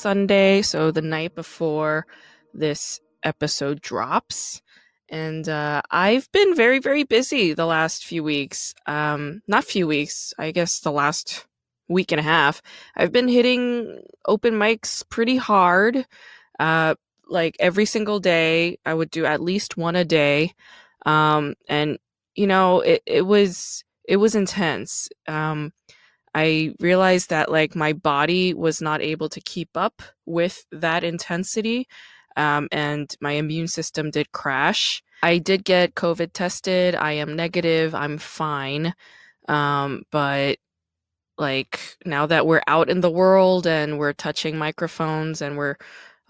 Sunday, so the night before this episode drops. And uh, I've been very, very busy the last few weeks. Um, not few weeks, I guess the last week and a half. I've been hitting open mics pretty hard. Uh, like every single day, I would do at least one a day. Um, and, you know, it, it was it was intense. Um, I realized that like my body was not able to keep up with that intensity, um, and my immune system did crash. I did get COVID tested. I am negative. I'm fine. Um, but like now that we're out in the world and we're touching microphones and we're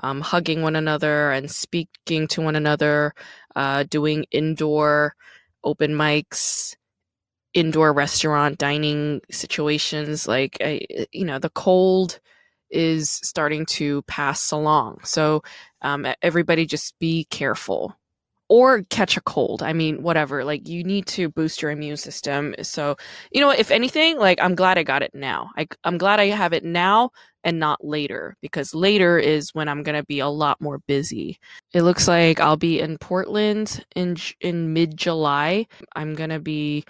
um, hugging one another and speaking to one another, uh, doing indoor open mics, indoor restaurant dining situations like I, you know the cold is starting to pass along. So um, everybody just be careful or catch a cold. I mean whatever like you need to boost your immune system. So you know if anything like i'm glad i got it now. I, i'm glad i have it now and not later because later is when i'm going to be a lot more busy. It looks like i'll be in portland in in mid july i'm going to be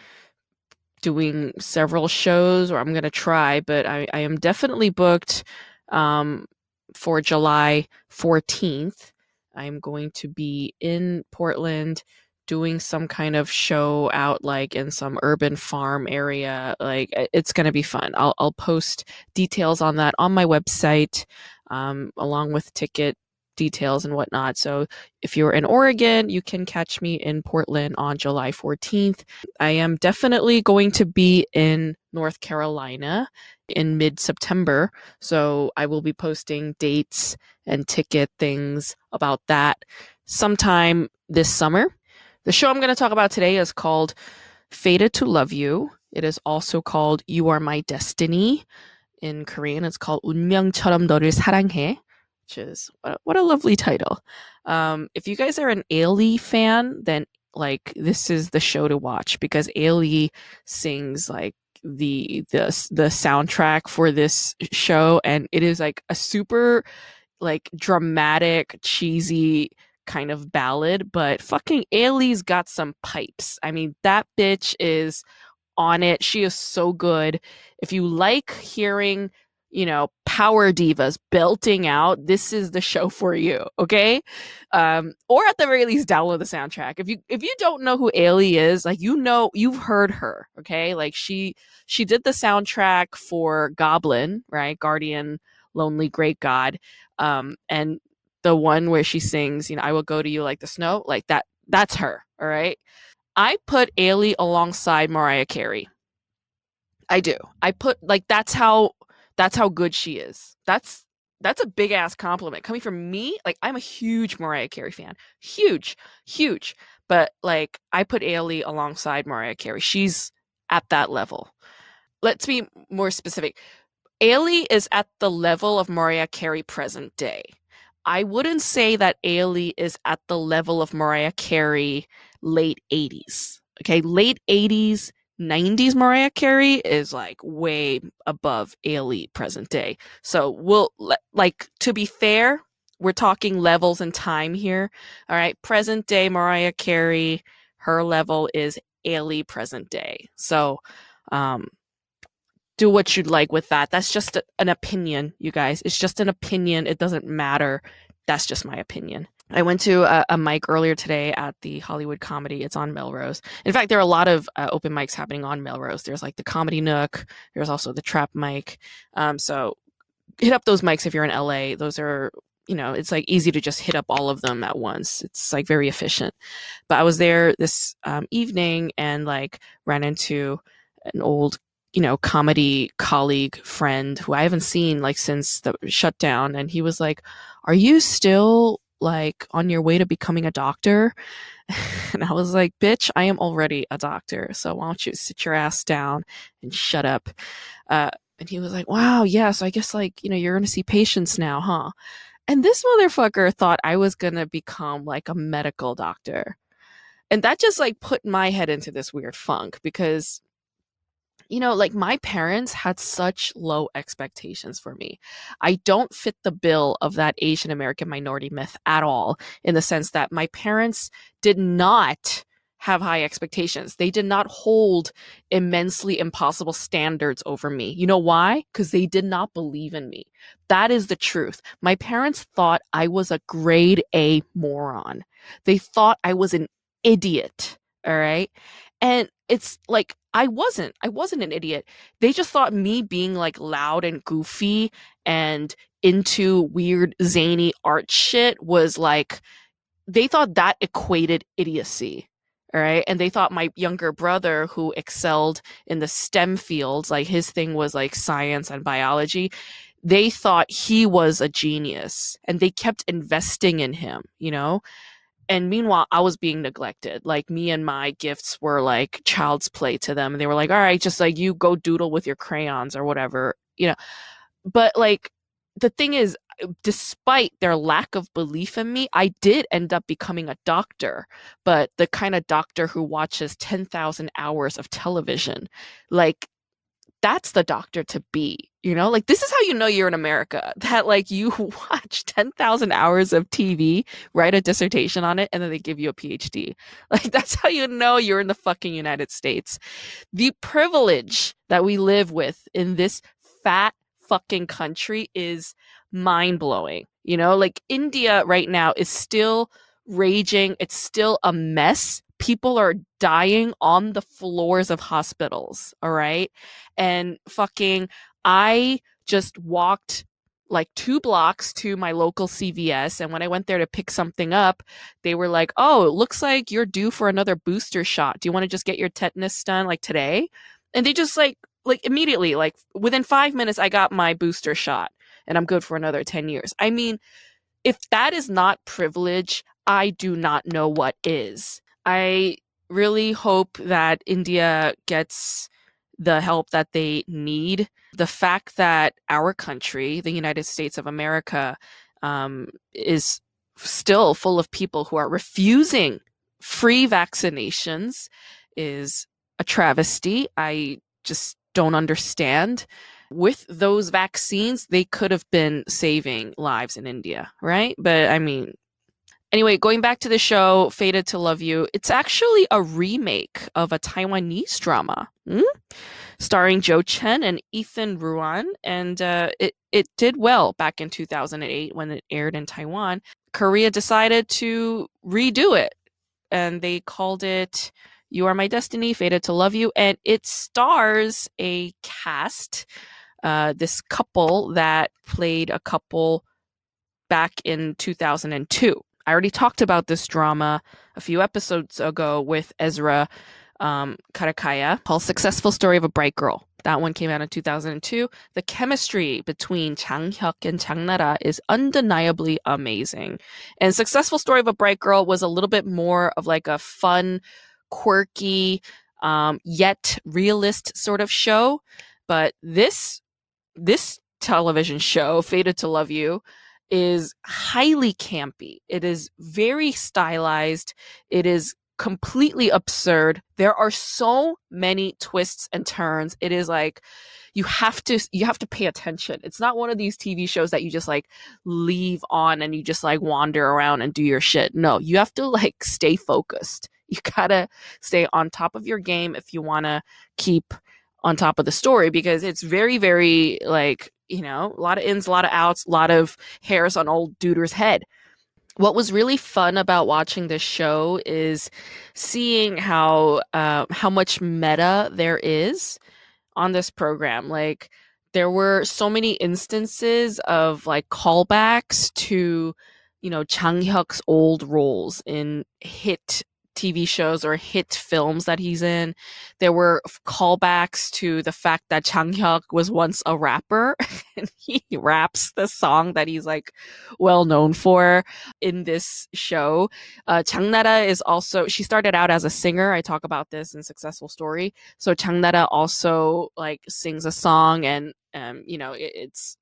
doing several shows or i'm going to try but I, I am definitely booked um, for july 14th i'm going to be in portland doing some kind of show out like in some urban farm area. Like it's going to be fun. I'll, I'll post details on that on my website um, along with ticket details and whatnot. So if you're in Oregon, you can catch me in Portland on July 14th. I am definitely going to be in North Carolina in mid September. So I will be posting dates and ticket things about that sometime this summer. The show I'm going to talk about today is called Fated to Love You. It is also called You Are My Destiny. In Korean, it's called 운명처럼 너를 사랑해 which is what, what a lovely title. Um, if you guys are an Ailee fan, then like this is the show to watch because Ailee sings like the the the soundtrack for this show, and it is like a super like dramatic, cheesy kind of ballad. But fucking Ailee's got some pipes. I mean, that bitch is on it. She is so good. If you like hearing you know, power divas belting out, this is the show for you, okay? Um, or at the very least, download the soundtrack. If you if you don't know who Ailee is, like you know, you've heard her, okay? Like she she did the soundtrack for Goblin, right? Guardian, Lonely Great God, um, and the one where she sings, you know, I will go to you like the snow, like that. That's her, all right. I put Ailee alongside Mariah Carey. I do. I put like that's how that's how good she is. That's that's a big ass compliment coming from me. Like I'm a huge Mariah Carey fan, huge, huge. But like I put Ailee alongside Mariah Carey. She's at that level. Let's be more specific. Ailee is at the level of Mariah Carey present day. I wouldn't say that Ailee is at the level of Mariah Carey late 80s. Okay, late 80s, 90s Mariah Carey is like way above Ailee present day. So we'll like to be fair, we're talking levels and time here. All right, present day Mariah Carey, her level is Ailee present day. So um do what you'd like with that. That's just an opinion, you guys. It's just an opinion. It doesn't matter. That's just my opinion. I went to a, a, mic earlier today at the Hollywood Comedy. It's on Melrose. In fact, there are a lot of uh, open mics happening on Melrose. There's like the Comedy Nook. There's also the Trap mic. Um, so hit up those mics if you're in LA. Those are you know it's like easy to just hit up all of them at once. It's like very efficient. But I was there this um, evening and like ran into an old you know, comedy colleague friend who I haven't seen like since the shutdown. And he was like, Are you still like on your way to becoming a doctor? And I was like, Bitch, I am already a doctor. So why don't you sit your ass down and shut up? Uh, and he was like, Wow, yeah. So I guess like, you know, you're going to see patients now, huh? And this motherfucker thought I was going to become like a medical doctor. And that just like put my head into this weird funk because you know, like my parents had such low expectations for me. I don't fit the bill of that Asian American minority myth at all, in the sense that my parents did not have high expectations. They did not hold immensely impossible standards over me. You know why? Because they did not believe in me. That is the truth. My parents thought I was a grade A moron. They thought I was an idiot. All right. And it's like I wasn't. I wasn't an idiot. They just thought me being like loud and goofy and into weird zany art shit was like they thought that equated idiocy. All right. And they thought my younger brother, who excelled in the STEM fields, like his thing was like science and biology, they thought he was a genius and they kept investing in him, you know? And meanwhile i was being neglected. Like me and my gifts were like child's play to them and they were like all right just like you go doodle with your crayons or whatever you know? But like the thing is uh, despite their lack of belief in me i did end up becoming a doctor but the kind of doctor who watches 10,000 hours of television like that's the doctor to be you know like this is how you know you're in america that like you watch 10,000 hours of tv write a dissertation on it and then they give you a phd like that's how you know you're in the fucking united states. The privilege that we live with in this fat fucking country is mind-blowing you know? Like india right now is still raging. It's still a mess. People are dying on the floors of hospitals, all right? And fucking, I just walked like two blocks to my local CVS. And when I went there to pick something up, they were like, oh, it looks like you're due for another booster shot. Do you want to just get your tetanus done like today? And they just like, like immediately, like within five minutes, I got my booster shot and I'm good for another 10 years. I mean, if that is not privilege, I do not know what is. I really hope that India gets the help that they need. The fact that our country, the United States of America, um, is still full of people who are refusing free vaccinations is a travesty. I just don't understand. With those vaccines, they could have been saving lives in India, right? But I mean, Anyway, going back to the show, Fated to Love You, it's actually a remake of a Taiwanese drama hmm? starring Joe Chen and Ethan Ruan. And uh, it, it did well back in 2008 when it aired in Taiwan. Korea decided to redo it, and they called it You Are My Destiny, Fated to Love You. And it stars a cast, uh, this couple that played a couple back in 2002. I already talked about this drama a few episodes ago with Ezra um, Karakaya called Successful Story of a Bright Girl. That one came out in 2002. The chemistry between Chang Hyuk and Chang Nara is undeniably amazing. And Successful Story of a Bright Girl was a little bit more of like a fun, quirky, um, yet realist sort of show. But this this television show, Fated to Love You, is highly campy. It is very stylized. It is completely absurd. There are so many twists and turns. It is like you have to you have to pay attention. It's not one of these TV shows that you just like leave on and you just like wander around and do your shit. No, you have to like stay focused. You got to stay on top of your game if you want to keep on top of the story because it's very very like you know, a lot of ins, a lot of outs, a lot of hairs on old Duder's head. What was really fun about watching this show is seeing how uh, how much meta there is on this program. Like there were so many instances of like callbacks to you know Chang Hyuk's old roles in hit TV shows or hit films that he's in. There were callbacks to the fact that Chang Hyuk was once a rapper and he raps the song that he's like well known for in this show. Uh, Chang Nara is also, she started out as a singer. I talk about this in Successful Story. So Chang Nara also like sings a song and, um, you know, it, it's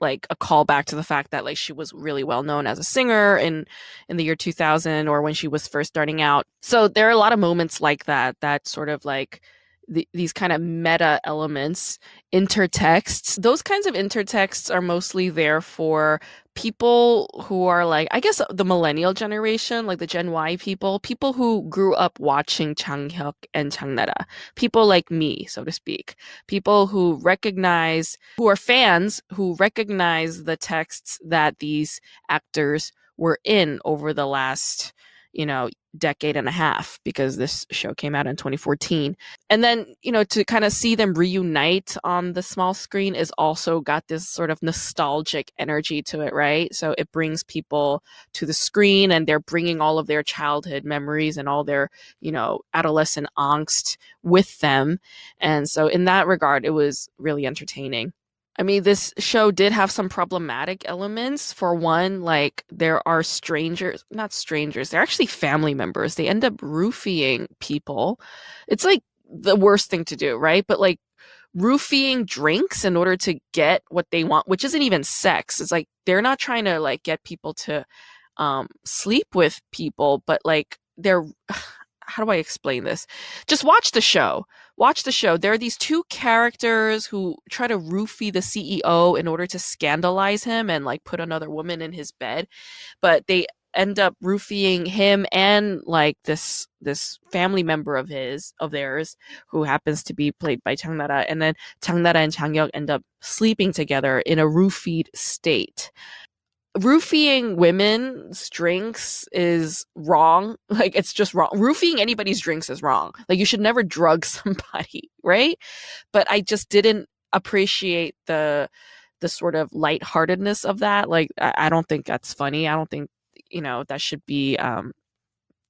like a callback to the fact that like she was really well known as a singer in in the year 2000 or when she was first starting out. So there are a lot of moments like that that sort of like the, these kind of meta elements, intertexts. Those kinds of intertexts are mostly there for people who are like, I guess the millennial generation, like the Gen Y people, people who grew up watching Chang Hyuk and Chang Nara, people like me, so to speak, people who recognize, who are fans, who recognize the texts that these actors were in over the last you know, decade and a half because this show came out in 2014. And then, you know, to kind of see them reunite on the small screen is also got this sort of nostalgic energy to it, right? So it brings people to the screen and they're bringing all of their childhood memories and all their, you know, adolescent angst with them. And so in that regard, it was really entertaining. I mean, this show did have some problematic elements. For one, like there are strangers, not strangers, they're actually family members. They end up roofing people. It's like the worst thing to do, right? But like roofing drinks in order to get what they want, which isn't even sex. It's like they're not trying to like get people to um sleep with people, but like they're how do I explain this? Just watch the show. Watch the show. There are these two characters who try to roofie the CEO in order to scandalize him and like put another woman in his bed, but they end up roofing him and like this this family member of his of theirs who happens to be played by Chang Nara and then Chang Nara and Chang end up sleeping together in a roofied state roofing women's drinks is wrong. Like it's just wrong. Roofing anybody's drinks is wrong. Like you should never drug somebody, right? But I just didn't appreciate the the sort of lightheartedness of that. Like I, I don't think that's funny. I don't think you know that should be um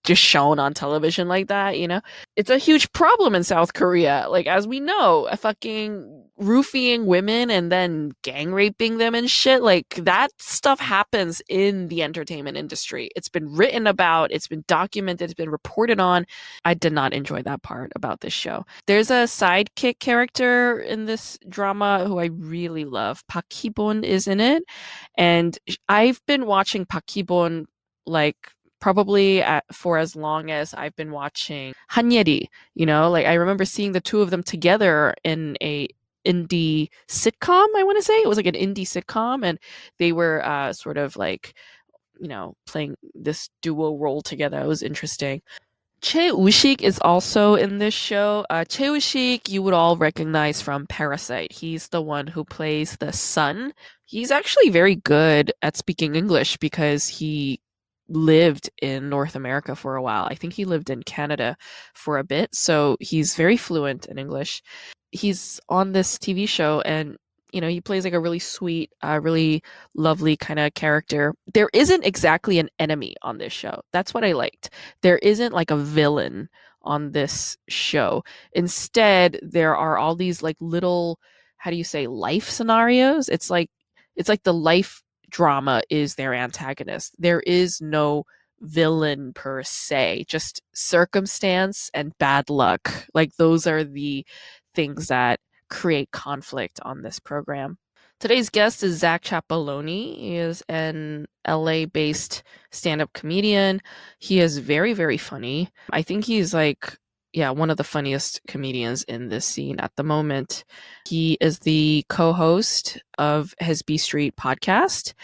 just shown on television like that, you know? It's a huge problem in South Korea. Like, as we know, fucking roofing women and then gang raping them and shit. Like, that stuff happens in the entertainment industry. It's been written about, it's been documented, it's been reported on. I did not enjoy that part about this show. There's a sidekick character in this drama who I really love. Park Hee-bon is in it. And I've been watching Park Hee-bon like probably at, for as long as I've been watching Hanyeri. You know, like I remember seeing the two of them together in a indie sitcom. I want to say it was like an indie sitcom, and they were uh, sort of like, you know, playing this duo role together. It was interesting. Choi Woo-shik is also in this show. Uh, Choi Woo-shik, you would all recognize from Parasite. He's the one who plays the son. He's actually very good at speaking English because he lived in North America for a while. I think he lived in Canada for a bit, so he's very fluent in English. He's on this TV show and you know, he plays like a really sweet, uh, really lovely kind of character. There isn't exactly an enemy on this show. That's what I liked. There isn't like a villain on this show. Instead, there are all these like little, how do you say, life scenarios. It's like, it's like the life drama is their antagonist. There is no villain per se, just circumstance and bad luck. Like those are the things that create conflict on this program. Today's guest is Zach Chapeloni. He is an LA based stand up comedian. He is very, very funny. I think he's like yeah, one of the funniest comedians in this scene at the moment. He is the co-host of Hesby Street podcast.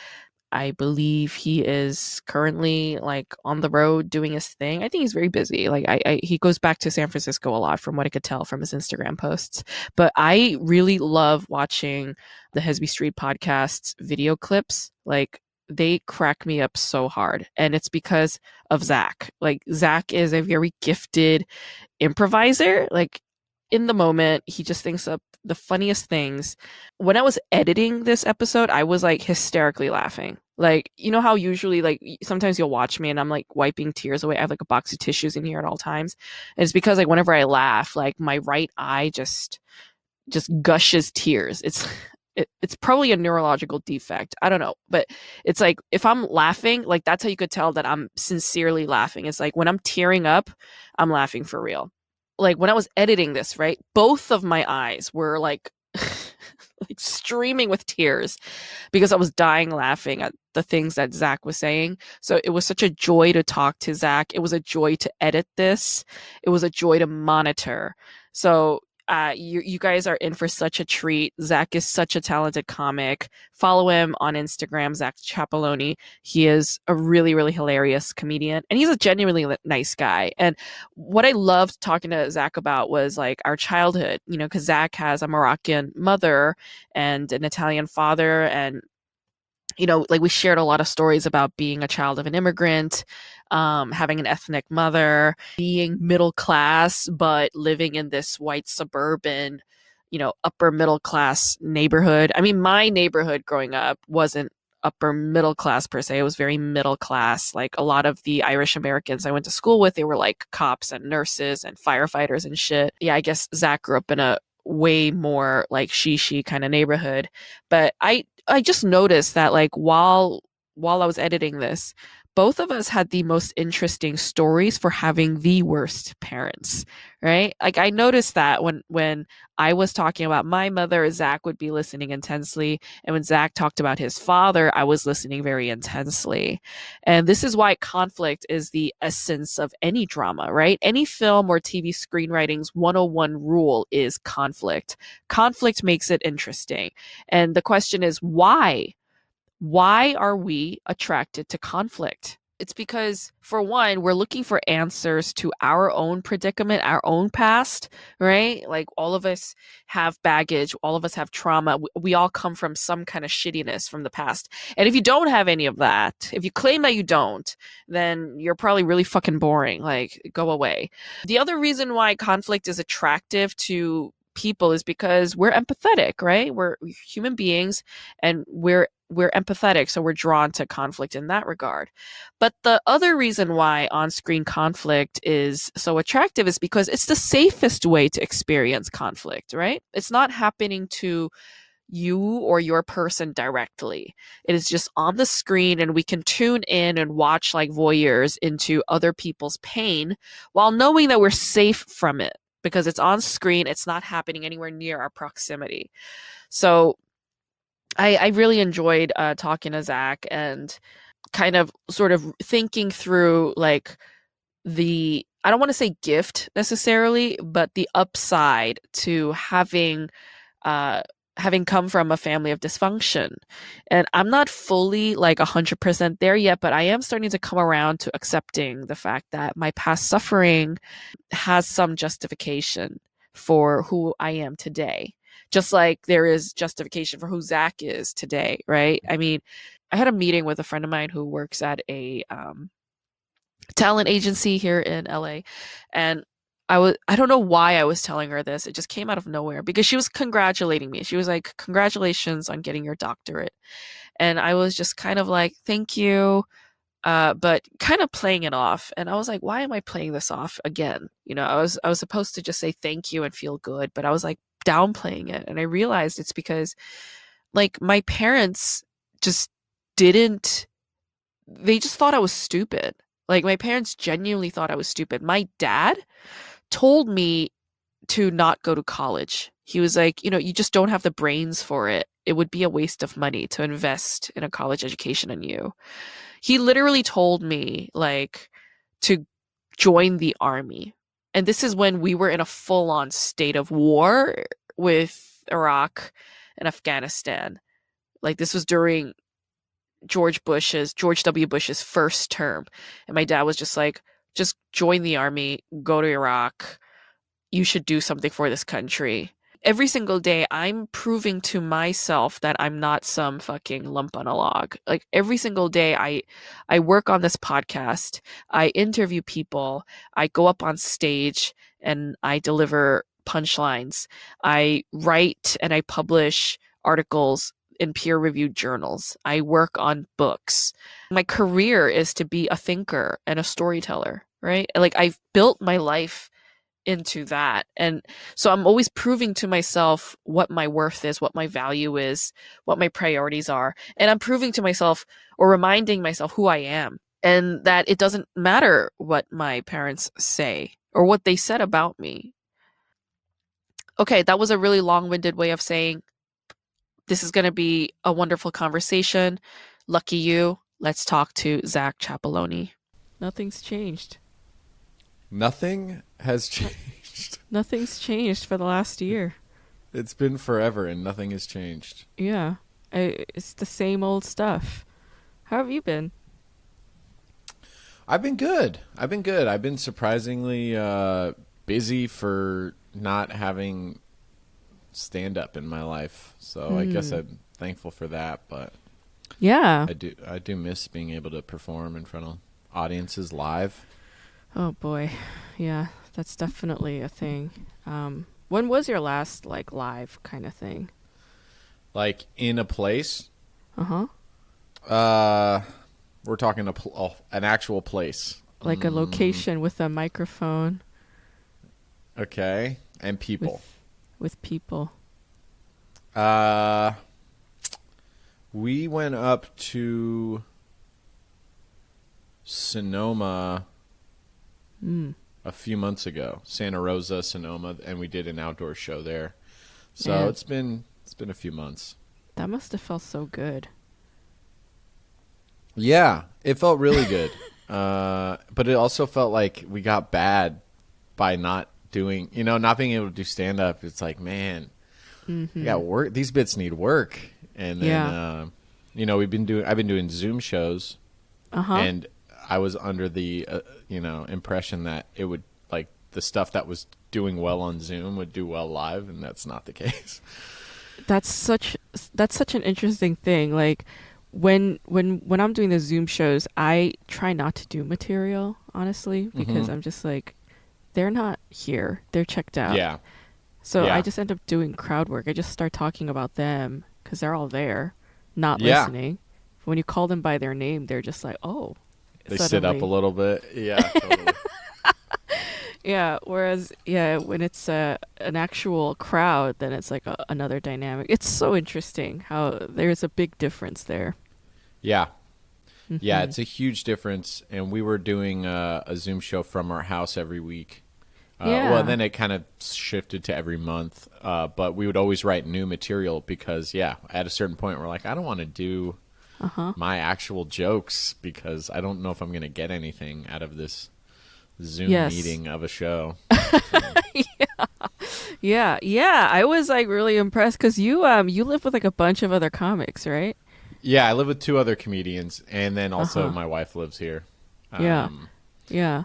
I believe he is currently like on the road doing his thing. I think he's very busy. Like I, I, he goes back to San Francisco a lot from what I could tell from his Instagram posts. But I really love watching the Hesby Street podcast video clips. Like they crack me up so hard. And it's because of Zach. Like, Zach is a very gifted improviser. Like, in the moment, he just thinks up the funniest things. When I was editing this episode, I was like hysterically laughing. Like, you know how usually, like, sometimes you'll watch me and I'm like wiping tears away. I have like a box of tissues in here at all times. And it's because, like, whenever I laugh, like, my right eye just, just gushes tears. It's, it, it's probably a neurological defect. I don't know. But it's like, if I'm laughing, like, that's how you could tell that I'm sincerely laughing. It's like when I'm tearing up, I'm laughing for real. Like, when I was editing this, right? Both of my eyes were like, like streaming with tears because I was dying laughing at the things that Zach was saying. So it was such a joy to talk to Zach. It was a joy to edit this. It was a joy to monitor. So uh, you you guys are in for such a treat. Zach is such a talented comic. Follow him on Instagram, Zach Chapeloni. He is a really really hilarious comedian, and he's a genuinely nice guy. And what I loved talking to Zach about was like our childhood, you know, because Zach has a Moroccan mother and an Italian father, and you know, like we shared a lot of stories about being a child of an immigrant, um, having an ethnic mother, being middle class, but living in this white suburban, you know, upper middle class neighborhood. I mean, my neighborhood growing up wasn't upper middle class per se. It was very middle class. Like a lot of the Irish Americans I went to school with, they were like cops and nurses and firefighters and shit. Yeah, I guess Zach grew up in a way more like she she kind of neighborhood. But I I just noticed that like while while I was editing this, both of us had the most interesting stories for having the worst parents, right? Like I noticed that when when I was talking about my mother, Zach would be listening intensely, and when Zach talked about his father, I was listening very intensely. And this is why conflict is the essence of any drama, right? Any film or TV screenwriting's 101 rule is conflict. Conflict makes it interesting. And the question is why? Why are we attracted to conflict? It's because, for one, we're looking for answers to our own predicament, our own past, right? Like all of us have baggage, all of us have trauma. We, all come from some kind of shittiness from the past. And if you don't have any of that, if you claim that you don't, then you're probably really fucking boring. Like, go away. The other reason why conflict is attractive to people is because we're empathetic, right? We're human beings and we're we're empathetic, so we're drawn to conflict in that regard. But the other reason why on-screen conflict is so attractive is because it's the safest way to experience conflict, right? It's not happening to you or your person directly. It is just on the screen and we can tune in and watch like voyeurs into other people's pain while knowing that we're safe from it because it's on screen, it's not happening anywhere near our proximity. So I, I really enjoyed uh, talking to Zach and kind of sort of thinking through like the I don't want to say gift necessarily, but the upside to having uh, having come from a family of dysfunction. And I'm not fully like 100% there yet, but I am starting to come around to accepting the fact that my past suffering has some justification for who I am today. Just like there is justification for who Zach is today, right? I mean, I had a meeting with a friend of mine who works at a um, talent agency here in LA, and I was I don't know why I was telling her this. It just came out of nowhere because she was congratulating me. She was like, "Congratulations on getting your doctorate." And I was just kind of like, "Thank you." Uh, but kind of playing it off and i was like why am i playing this off again you know i was i was supposed to just say thank you and feel good but i was like downplaying it and i realized it's because like my parents just didn't they just thought i was stupid like my parents genuinely thought i was stupid my dad told me to not go to college. He was like, you know, you just don't have the brains for it. It would be a waste of money to invest in a college education in you. He literally told me, like, to join the army. And this is when we were in a full on state of war with Iraq and Afghanistan. Like, this was during George Bush's, George W. Bush's first term. And my dad was just like, just join the army, go to Iraq. You should do something for this country. Every single day, I'm proving to myself that I'm not some fucking lump on a log. Like every single day, I, I work on this podcast. I interview people. I go up on stage and I deliver punchlines. I write and I publish articles in peer reviewed journals. I work on books. My career is to be a thinker and a storyteller, right? Like I've built my life into that. And so I'm always proving to myself what my worth is, what my value is, what my priorities are. And I'm proving to myself or reminding myself who I am and that it doesn't matter what my parents say or what they said about me. Okay, that was a really long winded way of saying this is going to be a wonderful conversation. Lucky you. Let's talk to Zach Chapeloni. Nothing's changed. Nothing has changed. Nothing's changed for the last year. It's been forever and nothing has changed. Yeah. I, it's the same old stuff. How have you been? I've been good. I've been good. I've been surprisingly uh, busy for not having stand up in my life. So mm. I guess hmm. I'm thankful for that, but yeah. I do I do miss being able to perform in front of audiences live. Oh boy. Yeah, that's definitely a thing. Um, when was your last like live kind of thing? Like in a place? Uh-huh. Uh we're talking a pl- oh, an actual place. Like mm. a location with a microphone. Okay. And people. With, with people. Uh we went up to Sonoma mm. a few months ago, Santa Rosa, Sonoma, and we did an outdoor show there. So yeah. it's been it's been a few months. That must have felt so good. Yeah, it felt really good. uh, but it also felt like we got bad by not doing, you know, not being able to do stand up. It's like, man, mm-hmm. yeah, work. These bits need work, and then, yeah. uh, you know, we've been doing. I've been doing Zoom shows, uh-huh. and I was under the uh, you know impression that it would like the stuff that was doing well on Zoom would do well live, and that's not the case. That's such that's such an interesting thing. Like when when when I'm doing the Zoom shows, I try not to do material honestly because mm-hmm. I'm just like they're not here; they're checked out. Yeah. So yeah. I just end up doing crowd work. I just start talking about them because they're all there, not yeah. listening. When you call them by their name, they're just like, "Oh, they suddenly. sit up a little bit. Yeah. Totally. yeah. Whereas, yeah, when it's a an actual crowd, then it's like a, another dynamic. It's so interesting how there's a big difference there. Yeah. Mm-hmm. Yeah, it's a huge difference. And we were doing a, a Zoom show from our house every week. Uh, yeah. Well, then it kind of shifted to every month. Uh, but we would always write new material because, yeah, at a certain point, we're like, I don't want to do uh-huh. my actual jokes because I don't know if I'm going to get anything out of this Zoom yes. meeting of a show. yeah. yeah, yeah. I was like really impressed because you um you live with like a bunch of other comics, right? Yeah, I live with two other comedians, and then also uh-huh. my wife lives here. Yeah, um, yeah.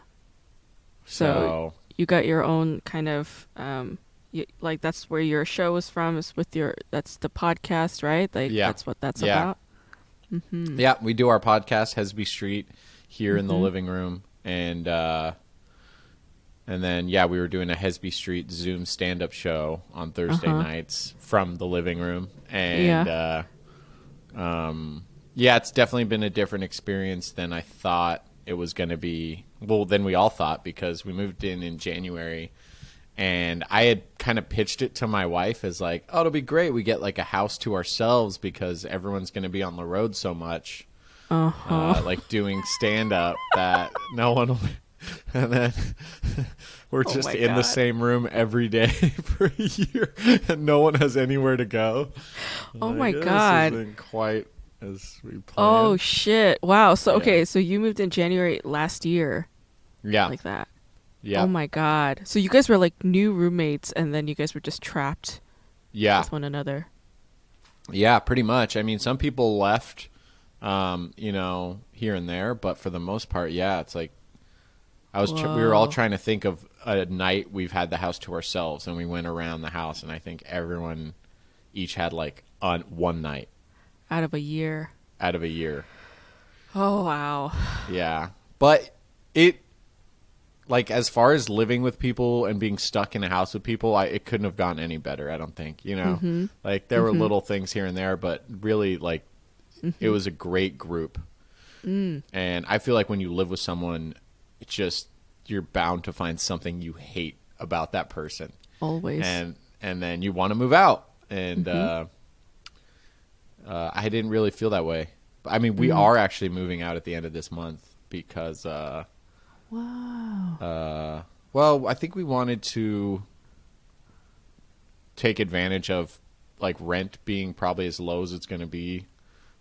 So, so, you got your own kind of um, you, like that's where your show is from. Is with your that's the podcast, right? Like yeah. that's what that's yeah. about. Mm-hmm. Yeah, we do our podcast Hesby Street here mm-hmm. in the mm-hmm. living room, and uh, and then yeah, we were doing a Hesby Street Zoom stand up show on Thursday uh-huh. nights from the living room, and yeah. Uh, um, yeah, it's definitely been a different experience than I thought it was going to be. Well, than we all thought because we moved in in January and I had kind of pitched it to my wife as like, "Oh, it'll be great. We get like a house to ourselves because everyone's going to be on the road so much, uh-huh. uh, like doing stand up that no one will." And then we're oh just in God. the same room every day for a year, and no one has anywhere to go. Oh like, my God! This isn't quite as we planned. Oh shit! Wow. So yeah. okay, so you moved in January last year. Yeah, like that. Yeah. Oh my god. So you guys were like new roommates and then you guys were just trapped yeah. with one another. Yeah, pretty much. I mean, some people left um, you know, here and there, but for the most part, yeah, it's like I was tr- we were all trying to think of a night we've had the house to ourselves and we went around the house and I think everyone each had like on one night out of a year. Out of a year. Oh wow. Yeah. But it like as far as living with people and being stuck in a house with people, I it couldn't have gotten any better. I don't think. You know, Mm-hmm. like there were little things here and there, but really, like Mm-hmm. it was a great group. Mm. And I feel like when you live with someone, it's just you're bound to find something you hate about that person, Always. and and then you want to move out. And Mm-hmm. uh, uh, I didn't really feel that way. I mean, we Mm. are actually moving out at the end of this month because. Uh, wow. uh, well, I think we wanted to take advantage of like rent being probably as low as it's going to be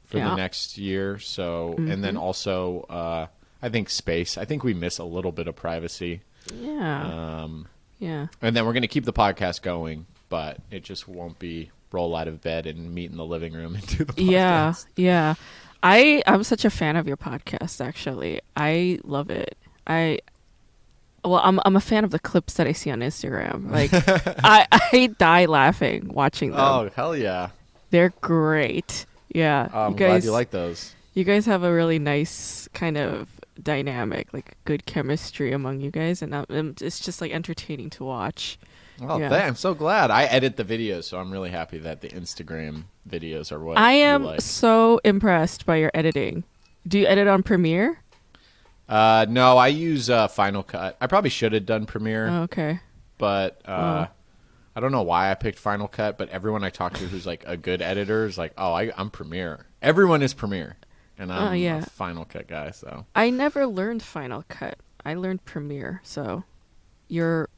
for Yeah. the next year. So, and then also, uh, I think space. I think we miss a little bit of privacy. Yeah. Um, yeah. and then we're going to keep the podcast going, but it just won't be roll out of bed and meet in the living room and do the podcast. Yeah. Yeah. I I'm such a fan of your podcast actually. I love it. I well, I'm I'm a fan of the clips that I see on Instagram. Like I I die laughing watching them. Oh, hell yeah. They're great. Yeah. Oh, I'm you glad guys you like those. you guys have a really nice kind of dynamic, like good chemistry among you guys and um, it's just like entertaining to watch. Oh, Yeah. I'm so glad. I edit the videos, so I'm really happy that the Instagram videos are what I am like. so impressed by your editing. Do you edit on Premiere? Uh, no, I use uh, Final Cut. I probably should have done Premiere, Oh, okay. but uh, Oh. I don't know why I picked Final Cut. But everyone I talk to who's like a good editor is like, "Oh, I, I'm Premiere." Everyone is Premiere, and I'm Oh, yeah. a Final Cut guy. So I never learned Final Cut. I learned Premiere, so you're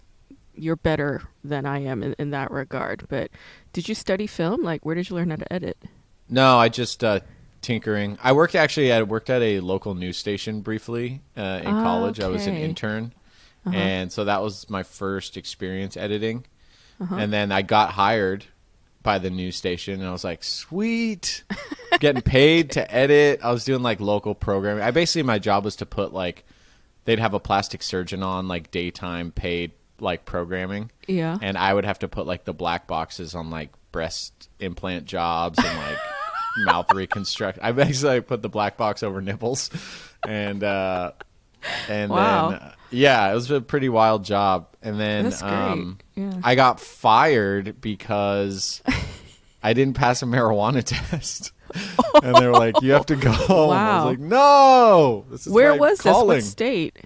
you're better than I am in, in that regard. But did you study film? Like, where did you learn how to edit? no, I just uh, tinkering. I worked actually. I worked at a local news station briefly uh, in Ah, college. I was an intern, Uh-huh. and so that was my first experience editing. Uh-huh. And then I got hired by the news station, and I was like, "Sweet, getting paid to edit." I was doing like local programming. I basically my job was to put like they'd have a plastic surgeon on like daytime paid like programming, Yeah. and I would have to put like the black boxes on like breast implant jobs and like mouth reconstruct. I basically put the black box over nipples, and uh, and Wow. then uh, yeah, it was a pretty wild job. And then um, Yeah. I got fired because I didn't pass a marijuana test. and they were like, "You have to go." home." I Wow. was like, "No." This is Where was calling. this? What state?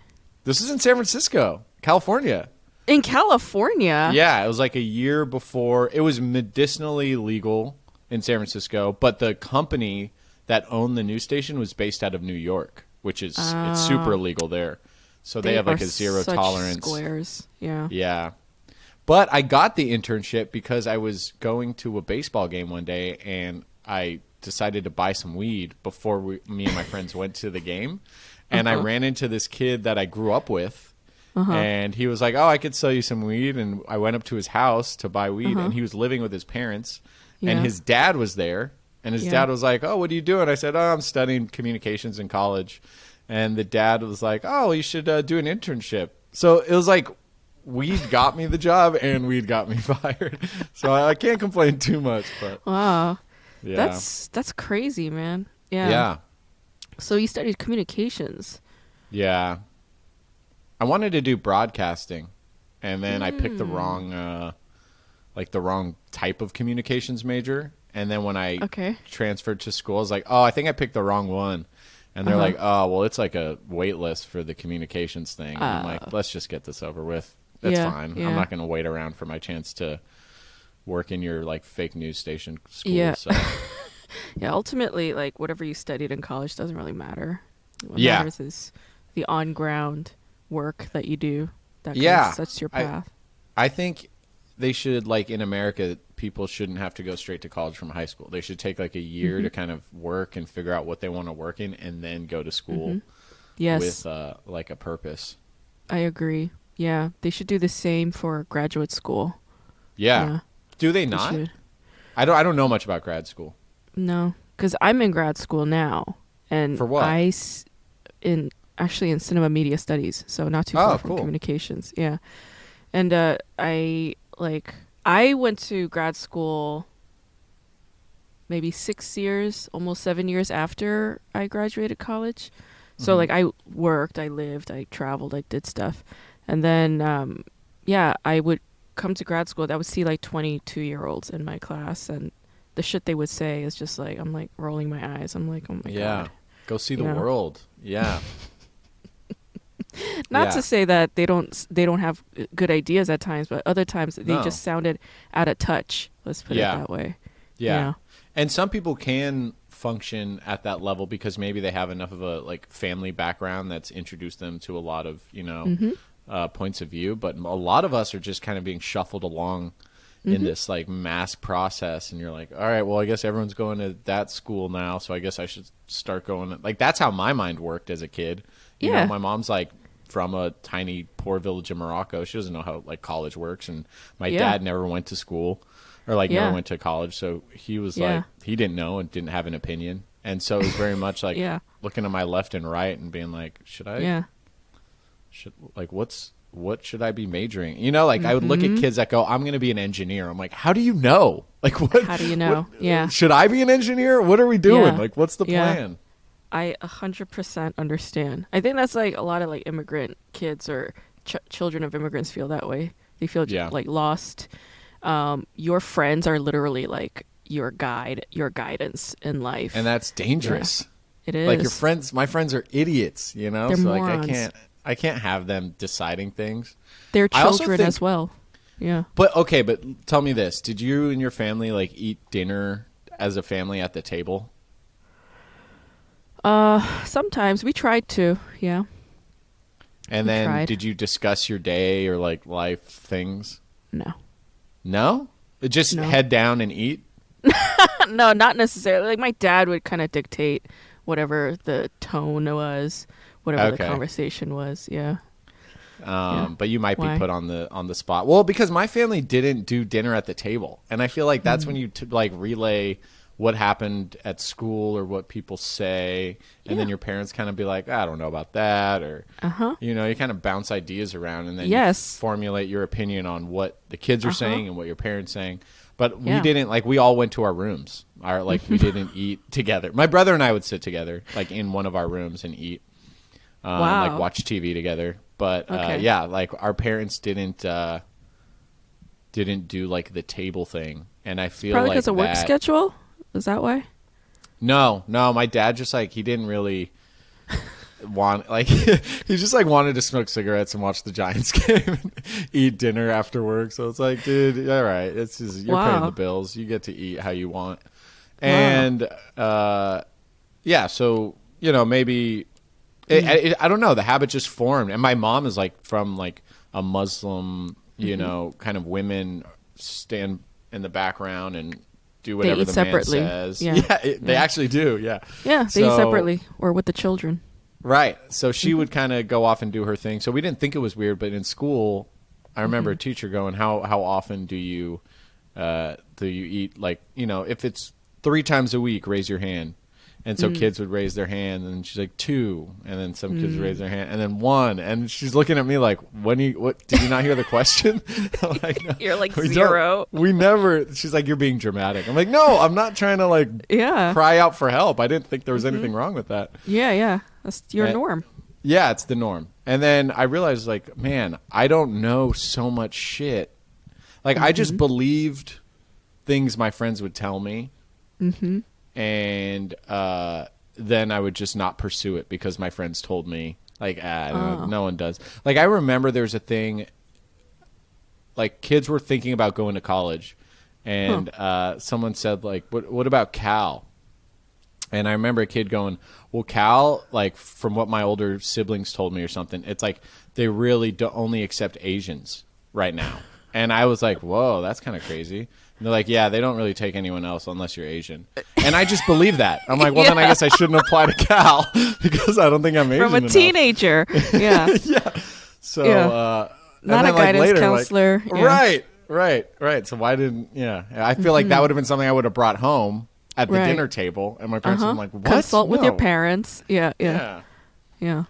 This is in San Francisco, California. In California. Yeah, it was like a year before. It was medicinally legal in San Francisco, but the company that owned the news station was based out of New York, which is it's super illegal there. So they, have like a zero tolerance. Squares. Yeah. Yeah. But I got the internship because I was going to a baseball game one day and I decided to buy some weed before we, me and my friends went to the game. And I Uh-huh. ran into this kid that I grew up with. And he was like, "Oh, I could sell you some weed." And I went up to his house to buy weed, and he was living with his parents, Uh-huh. Yeah. and his dad was there. And his Yeah. dad was like, "Oh, what are you doing?" I said, "Oh, I'm studying communications in college." And the dad was like, "Oh, you should uh, do an internship." So it was like weed got me the job, and weed got me fired. So I, I can't complain too much, but Wow. yeah, That's that's crazy, man. Yeah. yeah, So you studied communications. yeah. I wanted to do broadcasting, and then I picked the Hmm. wrong, uh, like the wrong type of communications major. And then when I Okay. transferred to school, I was like, oh, I think I picked the wrong one. And they're Uh-huh. like, oh, well, it's like a wait list for the communications thing. And I'm Uh. like, let's just get this over with. That's Yeah, fine. yeah. I'm not going to wait around for my chance to work in your like fake news station school. Yeah. So Yeah, ultimately, like whatever you studied in college doesn't really matter. What Yeah. matters is the on ground work that you do. That Yeah, sets your I- path. I think they should like in America, people shouldn't have to go straight to college from high school. They should take like a year Mm-hmm. to kind of work and figure out what they want to work in, and then go to school Mm-hmm. yes, with uh, like a purpose. I agree. Yeah, they should do the same for graduate school. Yeah. Do they they not? should. I don't. I don't know much about grad school. No, because I'm in grad school now, and For what? I s- in actually in cinema media studies, so not too Oh, far from cool. communications. Yeah, and uh, I like I went to grad school maybe six years, almost seven years after I graduated college. So Mhm. like I worked, I lived, I traveled, I did stuff, And then, um, yeah, I would come to grad school. I would see like 22 year olds in my class, and the shit they would say is just like I'm like rolling my eyes. I'm like, oh my yeah. god. Go see the Yeah. world. Yeah. Not Yeah. to say that they don't they don't have uh, good ideas at times, but other times they No. just sounded out of touch. Let's put Yeah. it that way. Yeah. Yeah. And some people can function at that level because maybe they have enough of a like family background that's introduced them to a lot of, you know, Mm-hmm. uh, points of view, but a lot of us are just kind of being shuffled along Mm-hmm. in this like mass process and you're like, "All right, well, I guess everyone's going to that school now, so I guess I should start going." Like that's how my mind worked as a kid. You Yeah. know, my mom's like from a tiny poor village in Morocco. She doesn't know how like college works and my Yeah. dad never went to school or like Yeah. never went to college, so he was Yeah. like he didn't know and didn't have an opinion. And so it was very much like Yeah. looking to my left and right and being like, should I yeah. should like what's what should I be majoring? You know, like I would look Mm-hmm. at kids that go, I'm going to be an engineer. I'm like, how do you know? Like what? How do you know? what- Yeah. Should I be an engineer? What are we doing? Like, what's the plan? I a hundred percent understand. I think that's like a lot of like immigrant kids or ch- children of immigrants feel that way. They feel Yeah. like lost. Um, your friends are literally like your guide, your guidance in life. And that's dangerous. it is Like your friends, my friends are idiots. You know, They're so like I can't, I can't have them deciding things. They're children think- as well. Yeah. But okay, but tell me this: Did you and your family like eat dinner as a family at the table? Uh, sometimes we tried to. Yeah. And We then tried. did you discuss your day or like life things? No. No, just No. head down and eat. no, not necessarily. Like my dad would kind of dictate whatever the tone was, whatever Okay. the conversation was. Yeah. Um, Yeah. but you might Why? be put on the on the spot. Well, because my family didn't do dinner at the table, and I feel like that's Hmm. when you t- like relay what happened at school or what people say, and then your parents kind of be like, I don't know about that, or Uh huh. you know, you kind of bounce ideas around, and then Yes. you formulate your opinion on what the kids are Uh-huh. saying and what your parents saying. But we Yeah. didn't like we all went to our rooms. Our like we didn't eat together. My brother and I would sit together, like in one of our rooms, and eat. Um, and, Wow. like watch TV together. But uh, yeah, like our parents didn't uh, didn't do like the table thing, and I feel Probably like because of work schedule. Is that why? No, no, my dad just like he didn't really want like he just like wanted to smoke cigarettes and watch the Giants game and eat dinner after work. So it's like, dude, all right, it's just you're paying the bills. You get to eat how you want. And uh yeah, so you know, maybe it, Hmm. it, I don't know, the habit just formed. And my mom is like from like a Muslim, you Mm-hmm. know, kind of women stand in the background and do They eat the separately. man says. Yeah. it, they Yeah. actually do. Yeah. Yeah, they eat separately or with the children. Right. So she Mm-hmm. would kind of go off and do her thing. So we didn't think it was weird, but in school, I remember Mm-hmm. a teacher going, "How how often do you uh, do you eat? Like you know, if it's three times a week, raise your hand." And Mm. so kids would raise their hand, and she's like two, and then some Mm. kids raise their hand, and then one, and she's looking at me like, "When you what? Did you not hear the question?" I'm like, "No, You're like we zero. We never. She's like, "You're being dramatic." I'm like, "No, I'm not trying to like Yeah. cry out for help. I didn't think there was Mm-hmm. anything wrong with that." Yeah, yeah. That's your Uh, norm. Yeah, it's the norm. And then I realized, like, man, I don't know so much shit. Like, I Mm-hmm. just believed things my friends would tell me, Mm-hmm. And uh, then I would just not pursue it because my friends told me. Like, ah, no, Oh. no one does. Like, I remember there's a thing. Like, kids were thinking about going to college, and uh, someone said, like, "What? What about Cal?" And I remember a kid going, "Well, Cal, like from what my older siblings told me or something, it's like they really do only accept Asians right now." And I was like, "Whoa, that's kind of crazy." And they're like, "Yeah, they don't really take anyone else unless you're Asian." And I just believe that. I'm like, "Well, then I guess I shouldn't apply to Cal because I don't think I'm Asian." From a enough." teenager. Yeah. yeah. So, Yeah. uh, Not a then, like, guidance later, like- counselor, yeah. right? Right? Right? So why didn't? Yeah, I feel like that would have been something I would have brought home at the Mm-hmm. Right. dinner table, and my parents Uh-huh. would have like, "What? Consult with your parents. Yeah, yeah. Yeah. Yeah.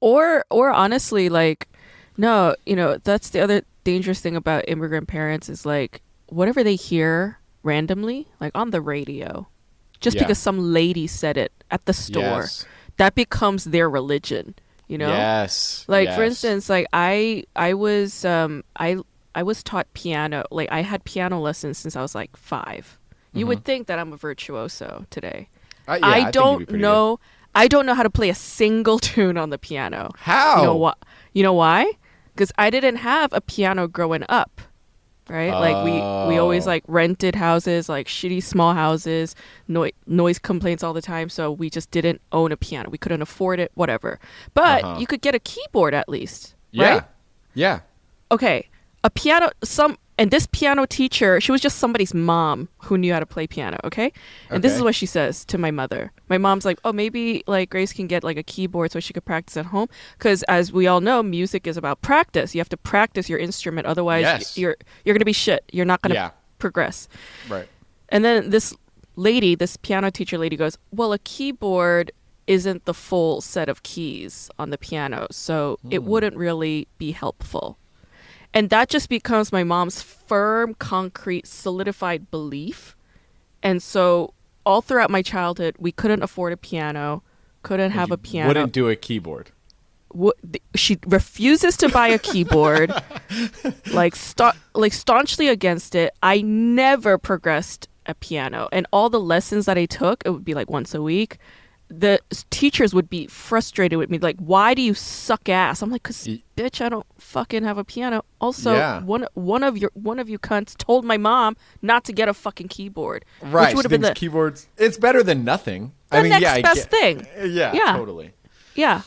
Or or honestly like no, you know, that's the other dangerous thing about immigrant parents is like whatever they hear randomly, like on the radio, just Yeah. because some lady said it at the store, Yes. that becomes their religion. You know, Yes. like for instance, like I I was um I I was taught piano. Like I had piano lessons since I was like 5 You would think that I'm a virtuoso today. Uh, yeah, I, think don't pretty good. know. I don't know how to play a single tune on the piano. how. You know what? You know why? Because I didn't have a piano growing up, right? Like we we always Oh. like rented houses, like shitty small houses, noi- noise complaints all the time. So we just didn't own a piano. We couldn't afford it, whatever. But Uh-huh. you could get a keyboard at least, Yeah. right? Yeah. Okay, a piano. Some and this piano teacher, she was just somebody's mom who knew how to play piano. Okay, and this is what she says to my mother. My mom's like, "Oh, maybe like Grace can get like a keyboard so she could practice at home." Because as we all know, music is about practice. You have to practice your instrument, otherwise Yes. you're you're gonna be shit. You're not gonna Yeah. progress. Right. And then this lady, this piano teacher lady, goes, "Well, a keyboard." Isn't the full set of keys on the piano, so it Hmm. wouldn't really be helpful. And that just becomes my mom's firm, concrete, solidified belief. And so all throughout my childhood, we couldn't afford a piano, couldn't have a piano. Wouldn't do a keyboard. She refuses to buy a keyboard, like sta- like staunchly against it. I never progressed a piano, and all the lessons that I took, it would be like once a week. The teachers would be frustrated with me, like, "Why do you suck ass?" I'm like, "Cause Y- bitch, I don't fucking have a piano." Also, Yeah. one one of your one of you cunts told my mom not to get a fucking keyboard, Right. which would have been the keyboards. It's better than nothing. The I mean, next yeah, I best get- thing. Yeah, Yeah. totally. yeah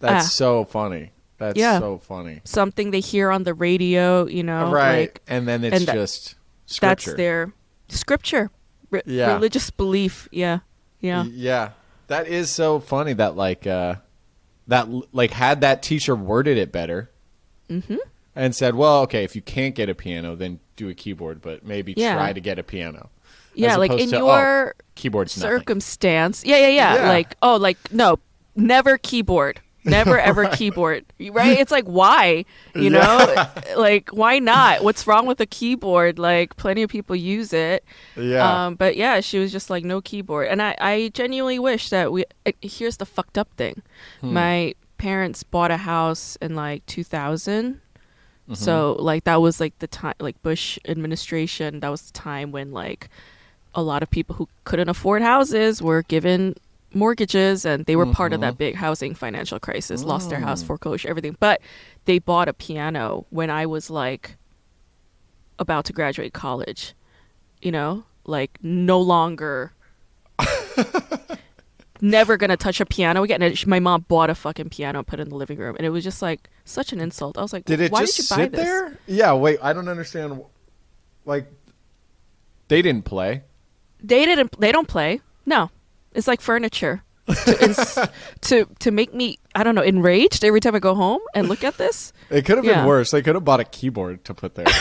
That's Ah. so funny. That's Yeah. so funny. something they hear on the radio, you know, right. like and then it's and that- just that's scripture. their scripture Re- Yeah. religious belief yeah yeah Yeah. That is so funny that like uh that like had that teacher worded it better mm-hmm. and said, "Well, okay, if you can't get a piano, then do a keyboard, but maybe Yeah. try to get a piano." yeah like in to, oh, your Keyboard's nothing. circumstance yeah, yeah yeah Yeah. like oh like no never keyboard never ever keyboard. Right? It's like why? You know? Like why not? What's wrong with a keyboard? Like plenty of people use it. Yeah. um but yeah she was just like no keyboard. And i i genuinely wish that we uh, here's the fucked up thing. Hmm. my parents bought a house in like 2000 Mm-hmm. so like that was like the time like bush administration that was the time when like a lot of people who couldn't afford houses were given mortgages and they were part of Mm-hmm. that big housing financial crisis lost their Mm. house foreclosure everything but they bought a piano when i was like about to graduate college you know like no longer never gonna touch a piano again and my mom bought a fucking piano and put it in the living room and it was just like such an insult i was like Did it why just did you buy sit this there? Yeah, wait, I don't understand like they didn't play. they didn't they don't play no it's like furniture to, ins- to to make me i don't know enraged every time i go home and look at this It could have been Yeah. worse. They could have bought a keyboard to put there.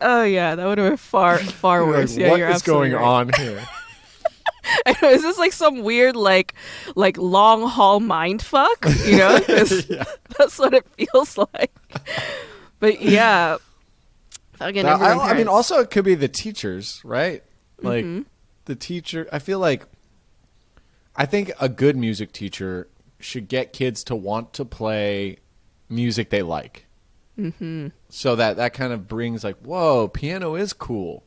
oh yeah that would have been far far Like, worse yeah what you're is going right. on here? Know, is this like some weird like like long haul mind fuck you know, Yeah. that's what it feels like but yeah Fucking Now, I, I mean, also it could be the teachers, right? Like Mm-hmm. the teacher. I feel like I think a good music teacher should get kids to want to play music they like. Mm-hmm. So that that kind of brings like, whoa, piano is cool,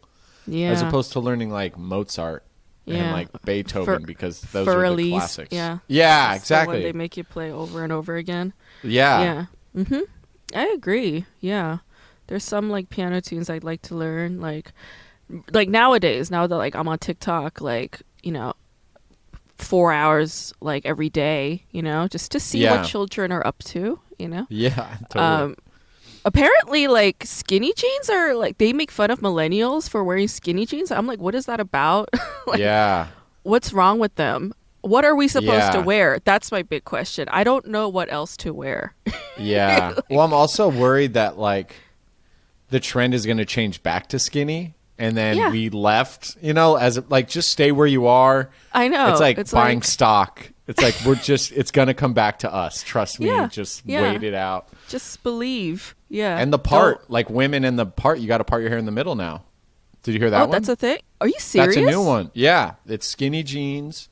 yeah as opposed to learning like Mozart and like Beethoven For- because those are the classics. yeah. yeah, the one exactly. they make you play over and over again yeah, yeah mm-hmm i agree yeah there's some like piano tunes i'd like to learn like like nowadays now that like i'm on tiktok like you know four hours like every day you know just to see Yeah. what children are up to you know yeah. Totally. um apparently like skinny jeans are like they make fun of millennials for wearing skinny jeans i'm like what is that about like, yeah. what's wrong with them what are we supposed to wear that's my big question i don't know what else to wear Yeah. well, I'm also worried that like the trend is going to change back to skinny, and then Yeah. we left. You know, as like just stay where you are. i know it's like it's buying like- stock. It's like we're just. It's going to come back to us. Trust me. Yeah. Just Yeah. wait it out. just believe yeah And the part, like women in the part, you got to part your hair in the middle now. Did you hear that oh one? that's a thing are you serious That's a new one. Yeah, it's skinny jeans,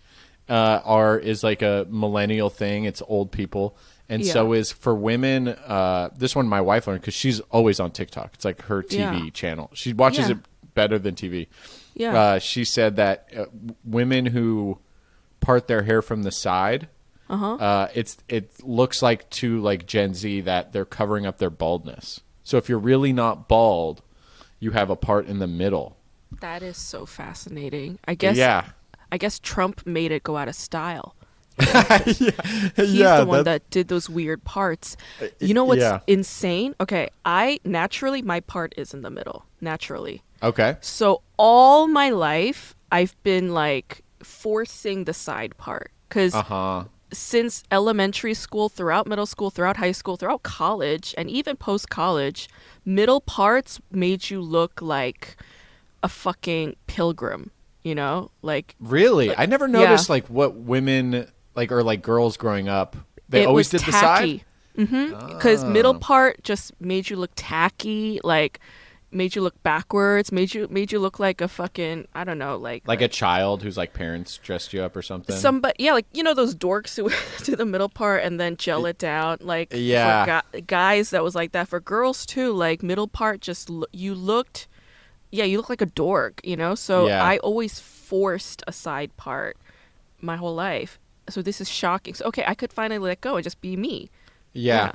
uh, are is like a millennial thing. It's old people, and Yeah. so is for women. Uh, this one my wife learned because she's always on TikTok. It's like her TV Yeah. channel. She watches Yeah. it better than TV. Yeah. Uh, she said that uh, women who part their hair from the side, uh-huh. it's it looks like to like Gen Z that they're covering up their baldness. So if you're really not bald, you have a part in the middle. that is so fascinating. I guess. yeah, I guess Trump made it go out of style. yeah, He's the one that did those weird parts. You know what's yeah. insane? Okay, I naturally my part is in the middle. Naturally. okay. So all my life I've been like forcing the side part cuz Uh huh. since elementary school, throughout middle school, throughout high school, throughout college, and even post college, middle parts made you look like a fucking pilgrim, you know? Like Really, I never noticed yeah. like what women like or like girls growing up. They it always did the side. Mm-hmm. Ah. tacky. Because middle Oh. part just made you look tacky, like made you look backwards, made you made you look like a fucking I don't know, like Like a child whose like parents dressed you up or something. Somebody, yeah, like you know those dorks who do the middle part and then gel it down. Like Yeah. guys that was like that. For girls too, like middle part, just lo- you looked, yeah, you look like a dork, you know. So Yeah. I always forced a side part my whole life. So this is shocking. So okay, I could finally let go and just be me. Yeah. Yeah.